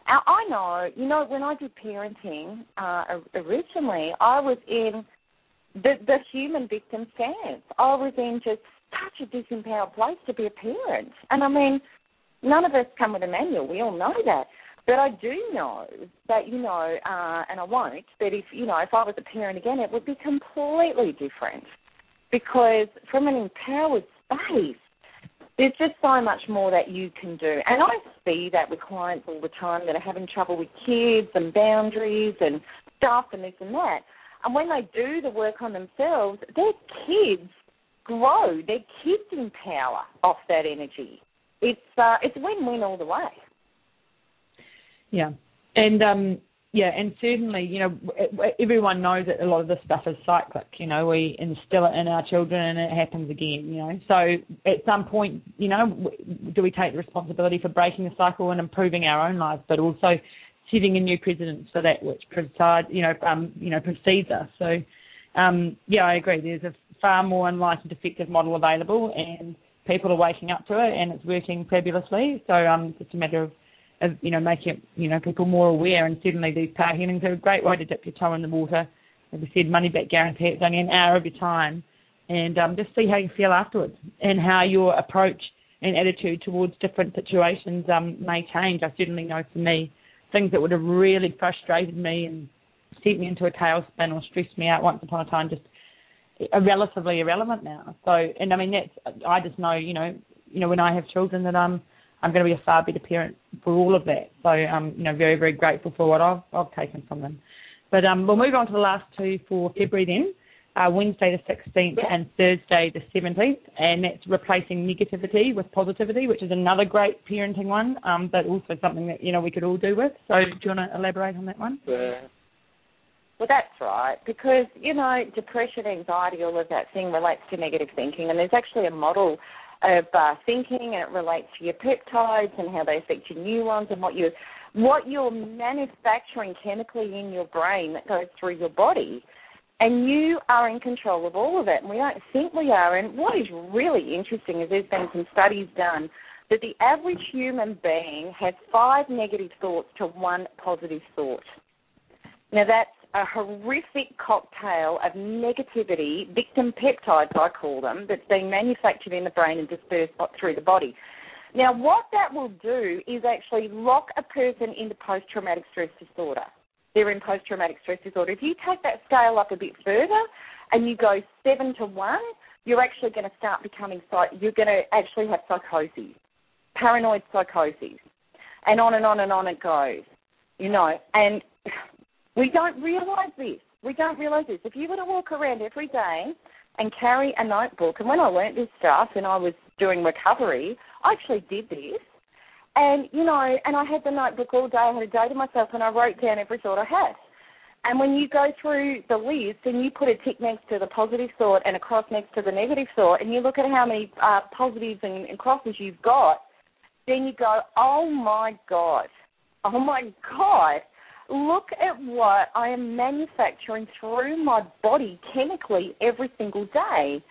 Speaker 2: I know, you know, when I did parenting uh, originally, I was in the the human victim stance. I was in just such a disempowered place to be a parent. And I mean, none of us come with a manual. We all know that. But I do know that, you know, uh, and I won't, but if, you know, if I was a parent again, it would be completely different. Because from an empowered space, there's just so much more that you can do. And I see that with clients all the time that are having trouble with kids and boundaries and stuff and this and that. And when they do the work on themselves, their kids grow, their kids empower off that energy. It's uh, it's win-win all the way.
Speaker 3: Yeah, and um, yeah, and certainly, you know, everyone knows that a lot of this stuff is cyclic. You know, we instill it in our children and it happens again. You know, so at some point, you know, do we take the responsibility for breaking the cycle and improving our own lives, but also setting a new precedent for that which presides, you know, um, you know, precedes us. So, um, yeah, I agree. There's a far more enlightened, effective model available, and people are waking up to it, and it's working fabulously. So, um, it's a matter of of you know making it, you know people more aware. And certainly these power healings are a great way to dip your toe in the water. As I said, money back guarantee. It's only an hour of your time, and um, just see how you feel afterwards and how your approach and attitude towards different situations um, may change. I certainly know for me, things that would have really frustrated me and sent me into a tailspin or stressed me out once upon a time just are relatively irrelevant now. So, and I mean that's I just know, you know, you know when I have children that I'm I'm going to be a far better parent for all of that. So I'm, you know, very, very grateful for what I've, I've taken from them. But um, we'll move on to the last two for February then. Uh, Wednesday the 16th and Thursday the 17th, and that's replacing negativity with positivity, which is another great parenting one, um, but also something that you know we could all do with. So, do you want to elaborate on that one?
Speaker 2: Yeah. Well, that's right, because you know depression, anxiety, all of that thing relates to negative thinking, and there's actually a model of uh, thinking, and it relates to your peptides and how they affect your neurons and what you what you're manufacturing chemically in your brain that goes through your body. And you are in control of all of it, and we don't think we are. And what is really interesting is there's been some studies done that the average human being has five negative thoughts to one positive thought. Now that's a horrific cocktail of negativity, victim peptides, I call them, that's being manufactured in the brain and dispersed through the body. Now, what that will do is actually lock a person into post traumatic stress disorder. They're in post traumatic stress disorder. If you take that scale up a bit further and you go seven to one, you're actually going to start becoming, you're going to actually have psychosis, paranoid psychosis, and on and on and on it goes. You know, and we don't realise this. We don't realise this. If you were to walk around every day and carry a notebook, and when I learnt this stuff and I was doing recovery, I actually did this. And, you know, and I had the notebook all day. I had a day to myself and I wrote down every thought I had. And when you go through the list and you put a tick next to the positive thought and a cross next to the negative thought, and you look at how many uh, positives and, and crosses you've got, then you go, oh my God, oh my God, look at what I am manufacturing through my body chemically every single day.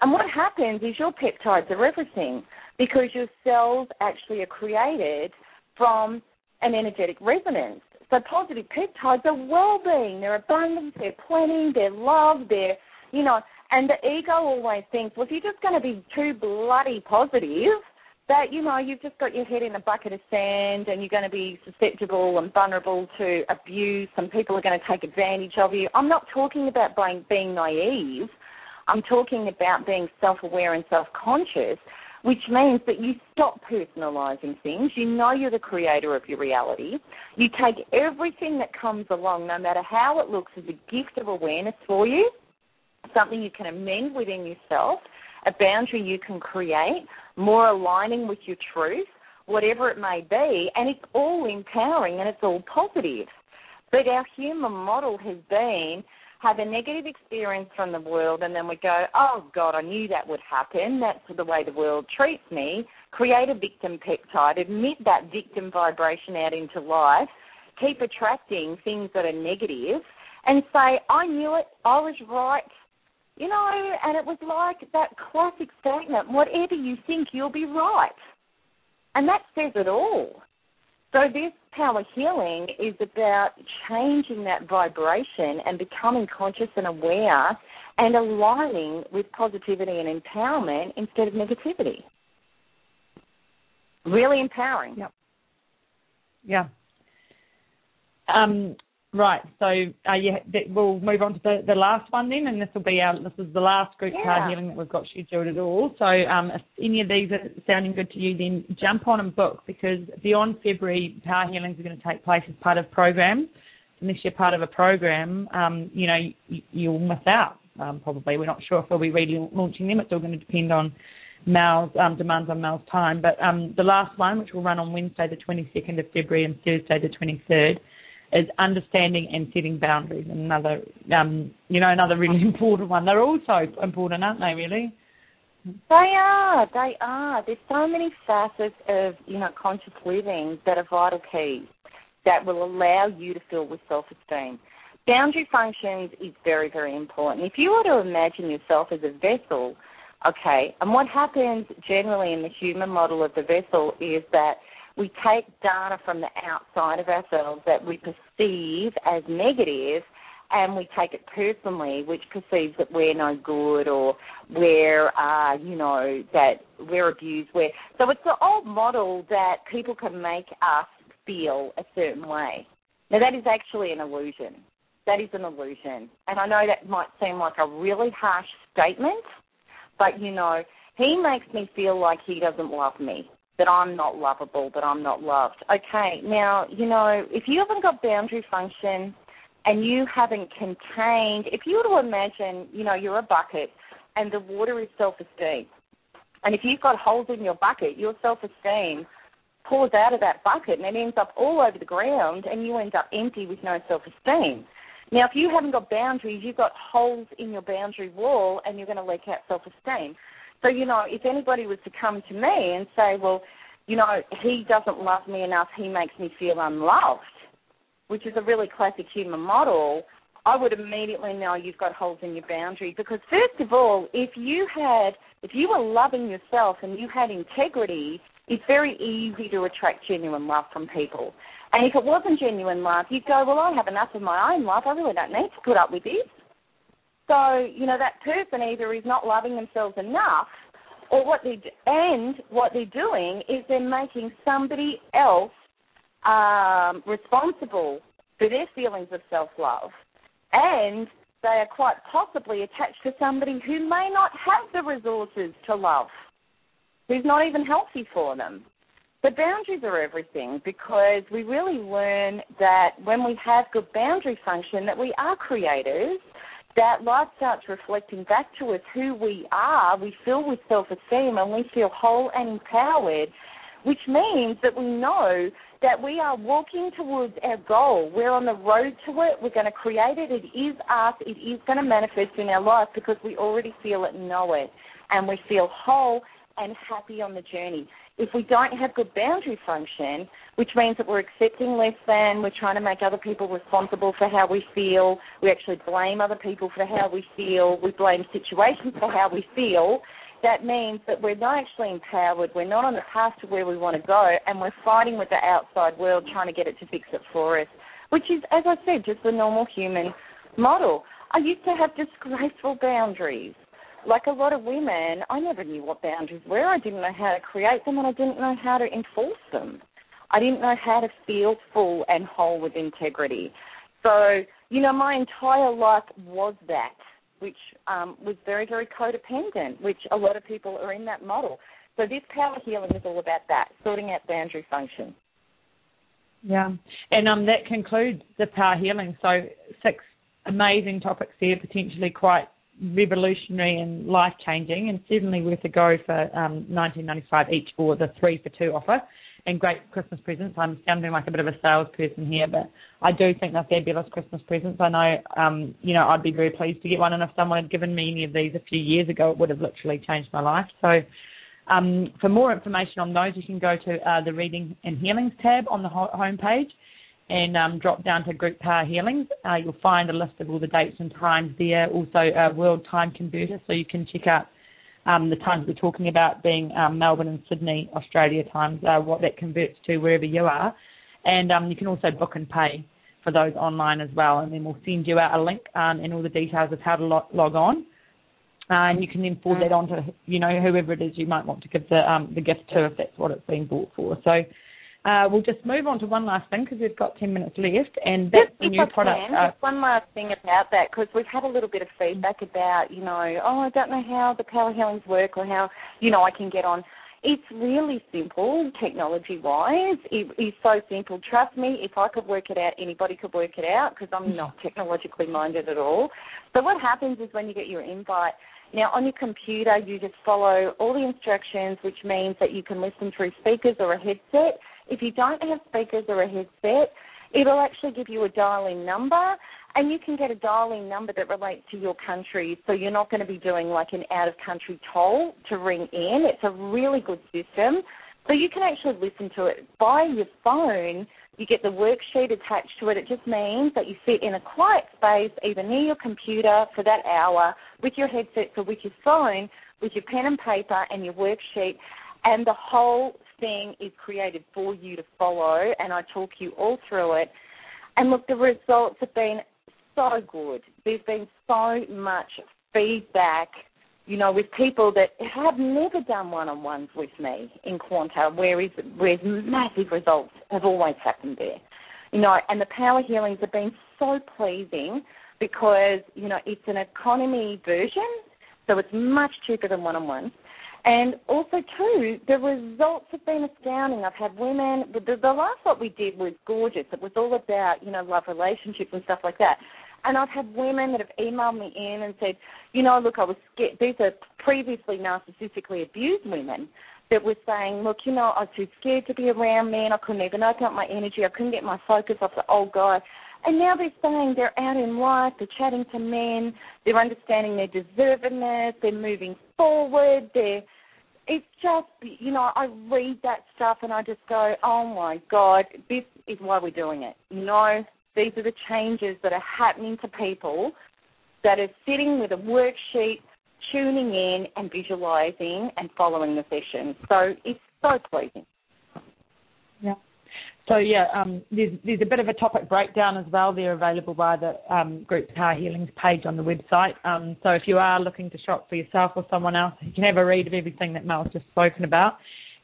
Speaker 2: And what happens is your peptides are everything because your cells actually are created from an energetic resonance. So positive peptides are well-being, they're abundance, they're planning, they're love, they're, you know, and the ego always thinks, well, if you're just going to be too bloody positive, that you know you've just got your head in a bucket of sand and you're going to be susceptible and vulnerable to abuse and people are going to take advantage of you. I'm not talking about being, naive. I'm talking about being self-aware and self-conscious, which means that you stop personalizing things. You know you're the creator of your reality. You take everything that comes along, no matter how it looks, as a gift of awareness for you, something you can amend within yourself, a boundary you can create, more aligning with your truth, whatever it may be, and it's all empowering and it's all positive. But our human model has been have a negative experience from the world and then we go, oh God, I knew that would happen. That's the way the world treats me. Create a victim peptide, emit that victim vibration out into life, keep attracting things that are negative, and say, I knew it, I was right, you know, and it was like that classic statement whatever you think, you'll be right. And that says it all. So this power healing is about changing that vibration and becoming conscious and aware and aligning with positivity and empowerment instead of negativity. Really empowering.
Speaker 3: Yep. Yeah. Um, right. So uh, yeah, we'll move on to the, the last one then, and this will be our this is the last group
Speaker 2: yeah.
Speaker 3: card healing that we've got scheduled at all. So um, if any of these are sounding good to you, then jump on and book because beyond February, power healings are going to take place as part of programs. Unless you're part of a program, um, you know you, you'll miss out. Um, probably we're not sure if we'll be relaunching them. It's all going to depend on Mel's um, demands on Mel's time. But um, the last one, which will run on Wednesday, the 22nd of February, and Thursday, the 23rd, is understanding and setting boundaries. Another, um, you know, another really important one. They're all so important, aren't they? Really.
Speaker 2: They are. They are. There's so many facets of you know conscious living that are vital keys that will allow you to feel with self-esteem. Boundary functions is very, very important. If you were to imagine yourself as a vessel Okay, and what happens generally in the human model of the vessel is that we take data from the outside of ourselves that we perceive as negative and we take it personally, which perceives that we're no good or we're, uh, you know, that we're abused. We're, so it's the old model that people can make us feel a certain way. Now, that is actually an illusion. That is an illusion. And I know that might seem like a really harsh statement, but you know, he makes me feel like he doesn't love me, that I'm not lovable, that I'm not loved. Okay, now, you know, if you haven't got boundary function and you haven't contained, if you were to imagine, you know, you're a bucket and the water is self esteem. And if you've got holes in your bucket, your self esteem pours out of that bucket and it ends up all over the ground and you end up empty with no self esteem. Now, if you haven't got boundaries, you've got holes in your boundary wall and you're going to leak out self esteem. So, you know, if anybody was to come to me and say, well, you know, he doesn't love me enough, he makes me feel unloved, which is a really classic human model, I would immediately know you've got holes in your boundary because first of all, if you had if you were loving yourself and you had integrity, it's very easy to attract genuine love from people. And if it wasn't genuine love, you'd go, well, I have enough of my own love. I really don't need to put up with this. So, you know, that person either is not loving themselves enough or what they and what they're doing is they're making somebody else um, responsible for their feelings of self-love. And they are quite possibly attached to somebody who may not have the resources to love, who's not even healthy for them. The boundaries are everything because we really learn that when we have good boundary function that we are creators, that light starts reflecting back to us who we are. We feel with self-esteem and we feel whole and empowered, which means that we know that we are walking towards our goal. We're on the road to it. We're going to create it. It is us. It is going to manifest in our life because we already feel it and know it. And we feel whole and happy on the journey if we don't have good boundary function, which means that we're accepting less than, we're trying to make other people responsible for how we feel, we actually blame other people for how we feel, we blame situations for how we feel, that means that we're not actually empowered, we're not on the path to where we want to go, and we're fighting with the outside world trying to get it to fix it for us, which is, as I said, just the normal human model. I used to have disgraceful boundaries like a lot of women, I never knew what boundaries were. I didn't know how to create them and I didn't know how to enforce them. I didn't know how to feel full and whole with integrity. So, you know, my entire life was that, which um, was very, very codependent, which a lot of people are in that model. So this power healing is all about that, sorting out boundary function.
Speaker 3: Yeah, and um, that concludes the power healing. So six amazing topics there, potentially quite revolutionary and life changing, and certainly worth a go for um, 19.95 each or the three for two offer. And great Christmas presents. I'm sounding like a bit of a salesperson here, but I do think they're fabulous Christmas presents. I know, um, you know, I'd be very pleased to get one, and if someone had given me any of these a few years ago, it would have literally changed my life. So, um, for more information on those, you can go to uh, the Reading and Healings tab on the ho- homepage and um, drop down to Group Power Healings. Uh, you'll find a list of all the dates and times there, also a world time converter, so you can check out um, the times we're talking about being um, Melbourne and Sydney, Australia times, uh, what that converts to wherever you are. and um, you can also book and pay for those online as well. And then we'll send you out a link um, and all the details of how to log, log on. Uh, and you can then forward that on to you know whoever it is you might want to give the um, the gift to if that's what it's being bought for. So uh, we'll just move on to one last thing because we've got 10 minutes left, and that's
Speaker 2: the
Speaker 3: new product.
Speaker 2: Uh, just one last thing about that because we've had a little bit of feedback about, you know, oh, I don't know how the power healings work or how, you know, I can get on. It's really simple technology wise. It is so simple. Trust me, if I could work it out, anybody could work it out because I'm not technologically minded at all. But what happens is when you get your invite, now on your computer you just follow all the instructions, which means that you can listen through speakers or a headset. If you don't have speakers or a headset, it'll actually give you a dialing number and you can get a dialing number that relates to your country, so you're not going to be doing like an out of country toll to ring in. It's a really good system. So you can actually listen to it by your phone. You get the worksheet attached to it. It just means that you sit in a quiet space, either near your computer for that hour, with your headset or with your phone, with your pen and paper and your worksheet, and the whole thing is created for you to follow. And I talk you all through it. And look, the results have been so good. There's been so much feedback, you know, with people that have never done one-on-ones with me in Quanta, whereas, whereas massive results have always happened there. You know, and the power healings have been so pleasing because, you know, it's an economy version, so it's much cheaper than one-on-ones. And also, too, the results have been astounding. I've had women, the, the last lot we did was gorgeous. It was all about, you know, love relationships and stuff like that. And I've had women that have emailed me in and said, you know, look, I was scared. These are previously narcissistically abused women that were saying, look, you know, I was too scared to be around men. I couldn't even open up my energy. I couldn't get my focus off the old guy. And now they're saying they're out in life, they're chatting to men, they're understanding their deservedness, they're moving forward, they're it's just you know, I read that stuff and I just go, Oh my God, this is why we're doing it. You know, these are the changes that are happening to people that are sitting with a worksheet, tuning in and visualizing and following the session. So it's so pleasing.
Speaker 3: Yeah. So yeah, um, there's there's a bit of a topic breakdown as well. They're available via the um, Group Power Healings page on the website. Um, so if you are looking to shop for yourself or someone else, you can have a read of everything that Mel's just spoken about.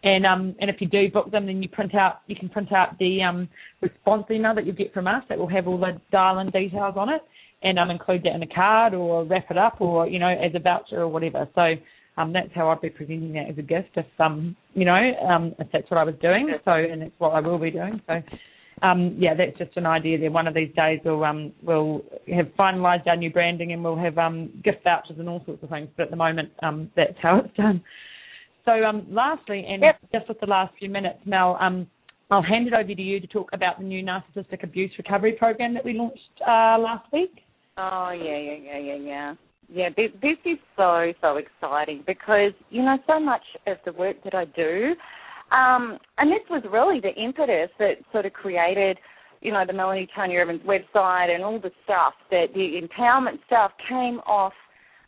Speaker 3: And um, and if you do book them, then you print out you can print out the um, response email that you get from us that will have all the dial-in details on it, and um, include that in a card or wrap it up or you know as a voucher or whatever. So um, that's how I'd be presenting that as a gift if um you know um if that's what I was doing. So and that's what I will be doing. So. Um, yeah, that's just an idea there. One of these days we'll um, we'll have finalised our new branding and we'll have um, gift vouchers and all sorts of things. But at the moment, um, that's how it's done. So, um, lastly, and yep. just with the last few minutes, Mel, um, I'll hand it over to you to talk about the new narcissistic abuse recovery program that we launched uh, last week.
Speaker 2: Oh yeah, yeah, yeah, yeah, yeah. Yeah, this, is so so exciting because you know so much of the work that I do, um, and this was really the impetus that sort of created, you know, the Melanie Tonia Evans website and all the stuff that the empowerment stuff came off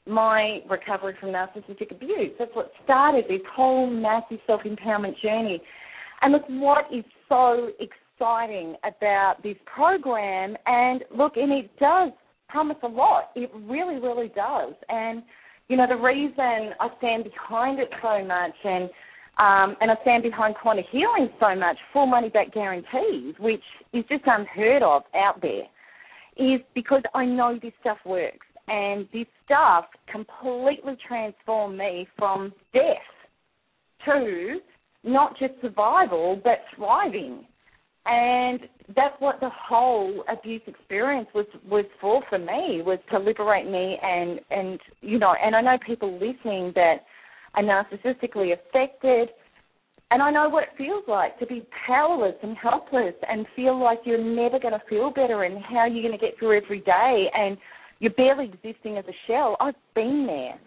Speaker 2: my recovery from narcissistic abuse. That's what started this whole massive self empowerment journey. And look, what is so exciting about this program, and look, and it does promise a lot. It really, really does. And, you know, the reason I stand behind it so much and um, and I stand behind quantum healing so much, full money back guarantees, which is just unheard of out there, is because I know this stuff works and this stuff completely transformed me from death to not just survival but thriving and that's what the whole abuse experience was was for for me was to liberate me and and you know and I know people listening that are narcissistically affected and I know what it feels like to be powerless and helpless and feel like you're never going to feel better and how you're going to get through every day and you're barely existing as a shell. I've been there.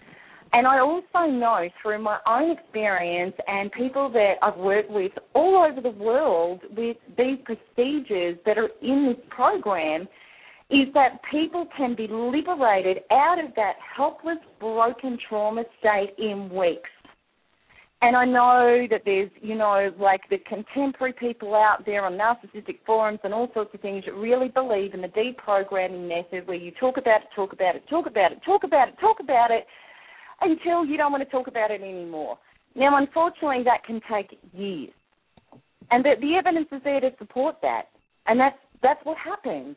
Speaker 2: And I also know through my own experience and people that I've worked with all over the world with these procedures that are in this program is that people can be liberated out of that helpless, broken trauma state in weeks. And I know that there's, you know, like the contemporary people out there on narcissistic forums and all sorts of things that really believe in the deprogramming method where you talk about it, talk about it, talk about it, talk about it, talk about it until you don't want to talk about it anymore. Now, unfortunately, that can take years. And the, the evidence is there to support that. And that's, that's what happens.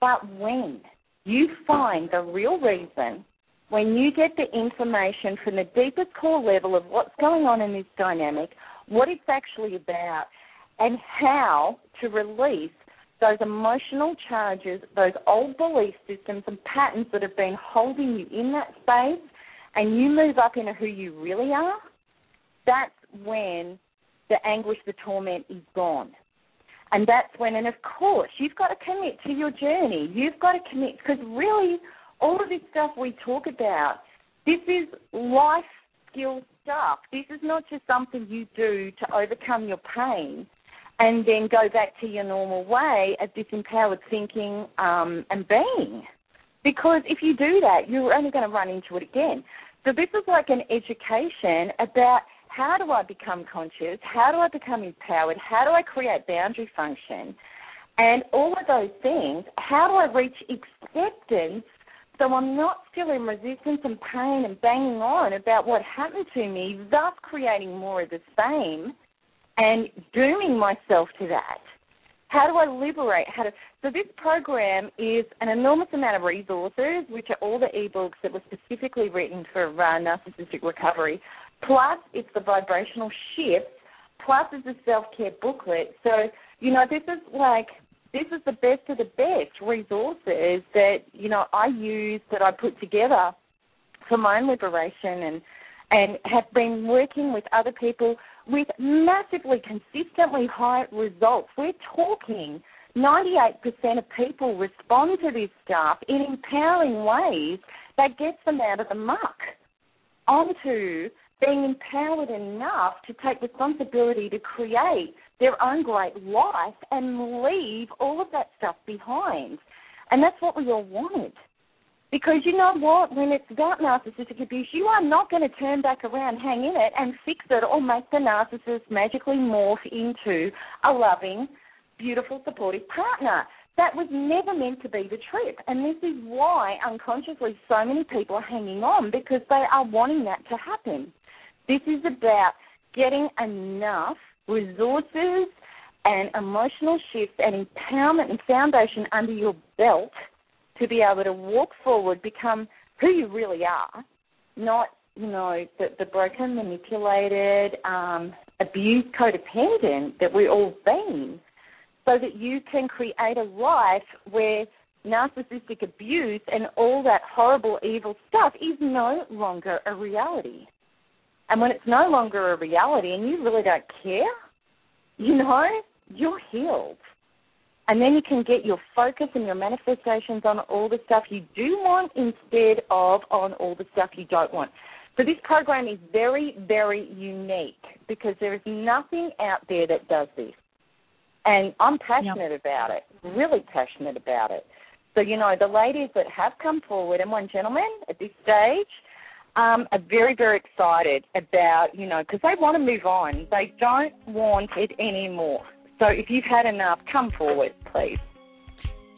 Speaker 2: But when you find the real reason when you get the information from the deepest core level of what's going on in this dynamic, what it's actually about, and how to release those emotional charges, those old belief systems and patterns that have been holding you in that space, and you move up into who you really are, that's when the anguish, the torment is gone. And that's when, and of course, you've got to commit to your journey. You've got to commit, because really, all of this stuff we talk about, this is life skill stuff. This is not just something you do to overcome your pain and then go back to your normal way of disempowered thinking um, and being. Because if you do that, you're only going to run into it again. So this is like an education about how do I become conscious? How do I become empowered? How do I create boundary function? And all of those things, how do I reach acceptance so I'm not still in resistance and pain and banging on about what happened to me, thus creating more of the same and dooming myself to that. How do I liberate? How to so this program is an enormous amount of resources, which are all the ebooks that were specifically written for uh, narcissistic recovery. Plus, it's the vibrational shift. Plus, it's a self care booklet. So you know, this is like this is the best of the best resources that you know I use that I put together for my own liberation and and have been working with other people with massively consistently high results. We're talking 98% of people respond to this stuff in empowering ways that gets them out of the muck onto being empowered enough to take responsibility to create their own great life and leave all of that stuff behind. And that's what we all wanted. Because you know what? When it's about narcissistic abuse, you are not going to turn back around, hang in it, and fix it or make the narcissist magically morph into a loving, beautiful, supportive partner. That was never meant to be the trip. And this is why unconsciously so many people are hanging on because they are wanting that to happen. This is about getting enough resources and emotional shifts and empowerment and foundation under your belt to be able to walk forward, become who you really are, not you know the, the broken, manipulated, um, abused, codependent that we all been, so that you can create a life where narcissistic abuse and all that horrible, evil stuff is no longer a reality. And when it's no longer a reality and you really don't care, you know, you're healed. And then you can get your focus and your manifestations on all the stuff you do want instead of on all the stuff you don't want. So this program is very, very unique because there is nothing out there that does this. And I'm passionate yep. about it, really passionate about it. So, you know, the ladies that have come forward, and one gentleman at this stage, um, are very, very excited about, you know, because they want to move on. They don't want it anymore. So if you've had enough, come forward, please.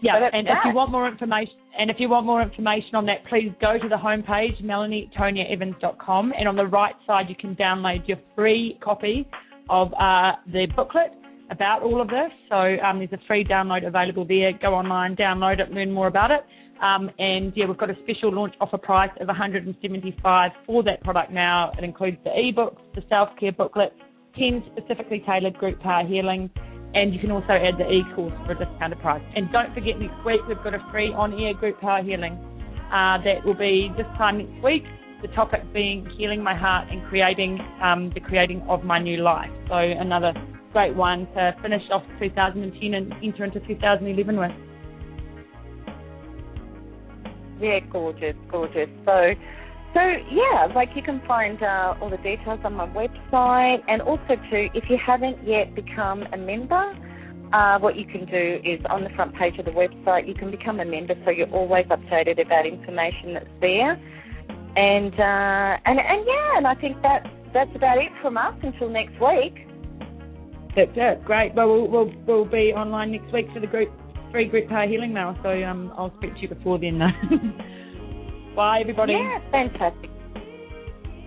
Speaker 3: Yeah, and that. if you want more information, and if you want more information on that, please go to the homepage, melanietoniaevans.com, and on the right side you can download your free copy of uh, the booklet about all of this. So um, there's a free download available there. Go online, download it, learn more about it. Um, and yeah, we've got a special launch offer price of 175 for that product now. It includes the ebooks, the self care booklet, 10 specifically tailored group power healing, and you can also add the e-course for a discounted price. And don't forget, next week we've got a free on-air group power healing. Uh, that will be this time next week. The topic being healing my heart and creating um, the creating of my new life. So another great one to finish off 2010 and enter into 2011 with.
Speaker 2: Yeah, gorgeous, gorgeous. So, so yeah, like you can find uh, all the details on my website, and also too, if you haven't yet become a member, uh, what you can do is on the front page of the website, you can become a member, so you're always updated about information that's there. And uh, and and yeah, and I think that's that's about it from us until next week.
Speaker 3: That's it. Great. Well, we'll we'll, we'll be online next week for the group free group power healing Mel. So um, I'll speak to you before then. Bye, everybody.
Speaker 2: Yeah, fantastic.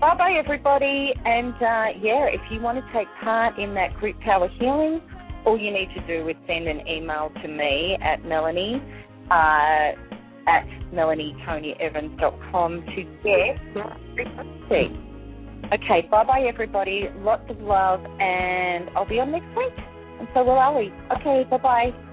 Speaker 2: Bye bye, everybody. And uh, yeah, if you want to take part in that group power healing, all you need to do is send an email to me at Melanie uh, at melanietoniaevans.com to get Okay, bye bye, everybody. Lots of love, and I'll be on next week. And so will Ali. Okay, bye bye.